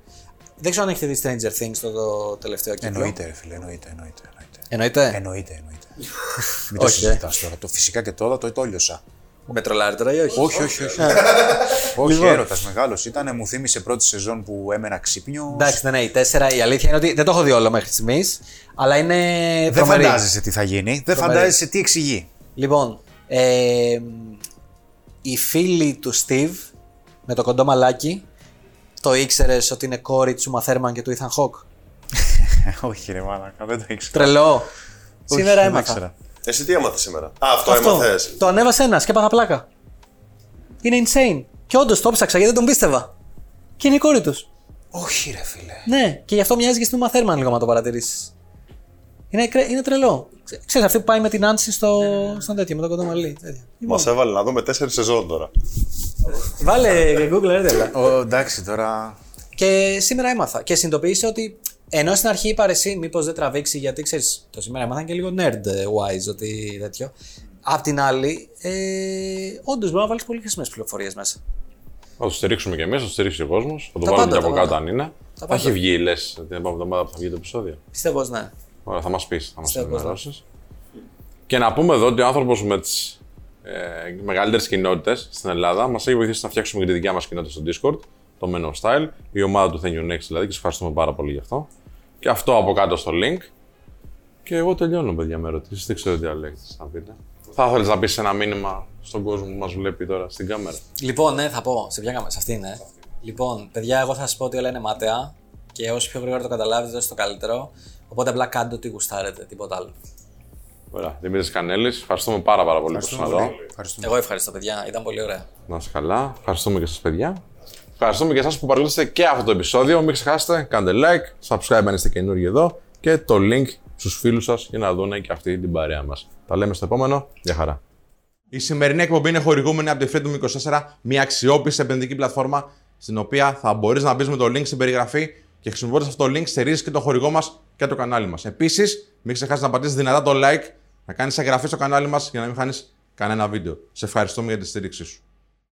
Δεν ξέρω αν έχετε δει Stranger Things το, το τελευταίο κύκλο. Εννοείται, ρε φίλε, εννοείται. Εννοείται. εννοείται. Εννοείται; Εννοείται, εννοείται. Μην το Όχι, ε. συζητάς τώρα. Το φυσικά και τώρα το, το λιώσα. Με τρολάρει τώρα ή όχι; Όχι, όχι, όχι. Όχι, έρωτας μεγάλος ήταν. Μου θύμισε πρώτη σεζόν που έμενα ξύπνιο. Εντάξει, ναι, ναι, η 4 η αλήθεια είναι ότι δεν το έχω δει όλο μέχρι στιγμής, αλλά είναι. Δεν τρομερή. φαντάζεσαι τι θα γίνει. Δεν Τρομερή. φαντάζεσαι τι εξηγεί. Λοιπόν, ε, η φίλη του Steve με το κοντό μαλάκι, το ήξερες ότι είναι κόρη του Σούμα Θέρμαν και του Ethan Hawke; Όχι, ρε μάλακα, δεν το ήξερα. Τρελό. Σήμερα δεν έμαθα. ήξερα. Εσύ τι έμαθες σήμερα; Α, αυτό, έμαθες. Το ανέβασε ένας και έπαθα πλάκα. Είναι insane. Και όντως το ψάξα γιατί δεν τον πίστευα. Και είναι η κόρη τους. Όχι, ρε φίλε. Ναι, και γι' αυτό μοιάζει και στην Uma Thurman λίγο, να το παρατηρήσεις. Είναι, κρε- είναι τρελό. Ξέρεις αυτή που πάει με την Άνση στο, στον τέτοιο, με το κοντό μαλλί. τέτοιο. Μα έβαλε να δούμε τέσσερις σεζόν τώρα. Βάλε Google, ρε τέλα. Ο, εντάξει, τώρα. Και σήμερα έμαθα. Και συνειδητοποίησα ότι ενώ στην αρχή είπα ρε εσύ, μήπως δεν τραβήξει, γιατί ξέρεις, το σήμερα έμαθα και λίγο nerd-wise ότι τέτοιο. Απ' την άλλη, ε, όντως μπορεί να βάλεις πολύ χρήσιμε πληροφορίες μέσα. Θα το στηρίξουμε κι εμείς, θα το στηρίξει ο κόσμος. Θα το Τα βάλουμε πάντα, και από τα κάτω πάντα. αν είναι. Τα Θα πάντα. έχει βγει, λες, την επόμενη εβδομάδα που θα βγει το επεισόδιο. Πιστεύω πως ναι. Ωραία, θα μας πεις, θα μας Πιστεύω πως ναι. ενημερώσεις. Και να πούμε εδώ ότι ο άνθρωπος με τις ε, μεγαλύτερες κοινότητες στην Ελλάδα μας έχει βοηθήσει να φτιάξουμε και τη δικιά μας κοινότητα στο Discord, το Men of Style, η ομάδα του Thank You Next δηλαδή, και σας ευχαριστούμε πάρα πολύ γι' αυτό. Και αυτό από κάτω στο link. Και εγώ τελειώνω, παιδιά, με ερωτήσεις. Δεν ξέρω τι άλλο έχετε να πείτε. Θα ήθελες να πεις ένα μήνυμα στον κόσμο που μας βλέπει τώρα στην κάμερα; Λοιπόν, ναι, θα πω. Σε ποια κάμερα, σε αυτήν, ναι. Λοιπόν, παιδιά, εγώ θα σας πω ότι όλα είναι μάταια και όσο πιο γρήγορα το καταλάβετε, τόσο το καλύτερο. Οπότε απλά κάντε ό,τι γουστάρετε, τίποτα άλλο. Ωραία, Δημήτρης Κανέλης, ευχαριστούμε πάρα, πάρα πολύ που ήσασταν εδώ. Ευχαριστούμε. Εγώ ευχαριστώ, παιδιά. Ήταν πολύ ωραία. Να είστε καλά. Ευχαριστούμε και σας παιδιά. Ευχαριστούμε και εσάς που παρακολουθήσατε και αυτό το επεισόδιο. Μην ξεχάσετε, κάντε like, subscribe αν είστε καινούργιοι εδώ και το link στους φίλους σας για να δουν και αυτή την παρέα μας. Τα λέμε στο επόμενο. Γεια χαρά. Η σημερινή εκπομπή είναι χορηγούμενη από τη Freedom24, μια αξιόπιστη επενδυτική πλατφόρμα στην οποία θα μπορείς να μπεις με το link στην περιγραφή και χρησιμοποιώντας αυτό το link στηρίζει και το χορηγό μας και το κανάλι μας. Επίσης, μην ξεχάσεις να πατήσεις δυνατά το like, να κάνεις εγγραφή στο κανάλι μας για να μην χάνεις κανένα βίντεο. Σε ευχαριστούμε για τη στήριξή σου.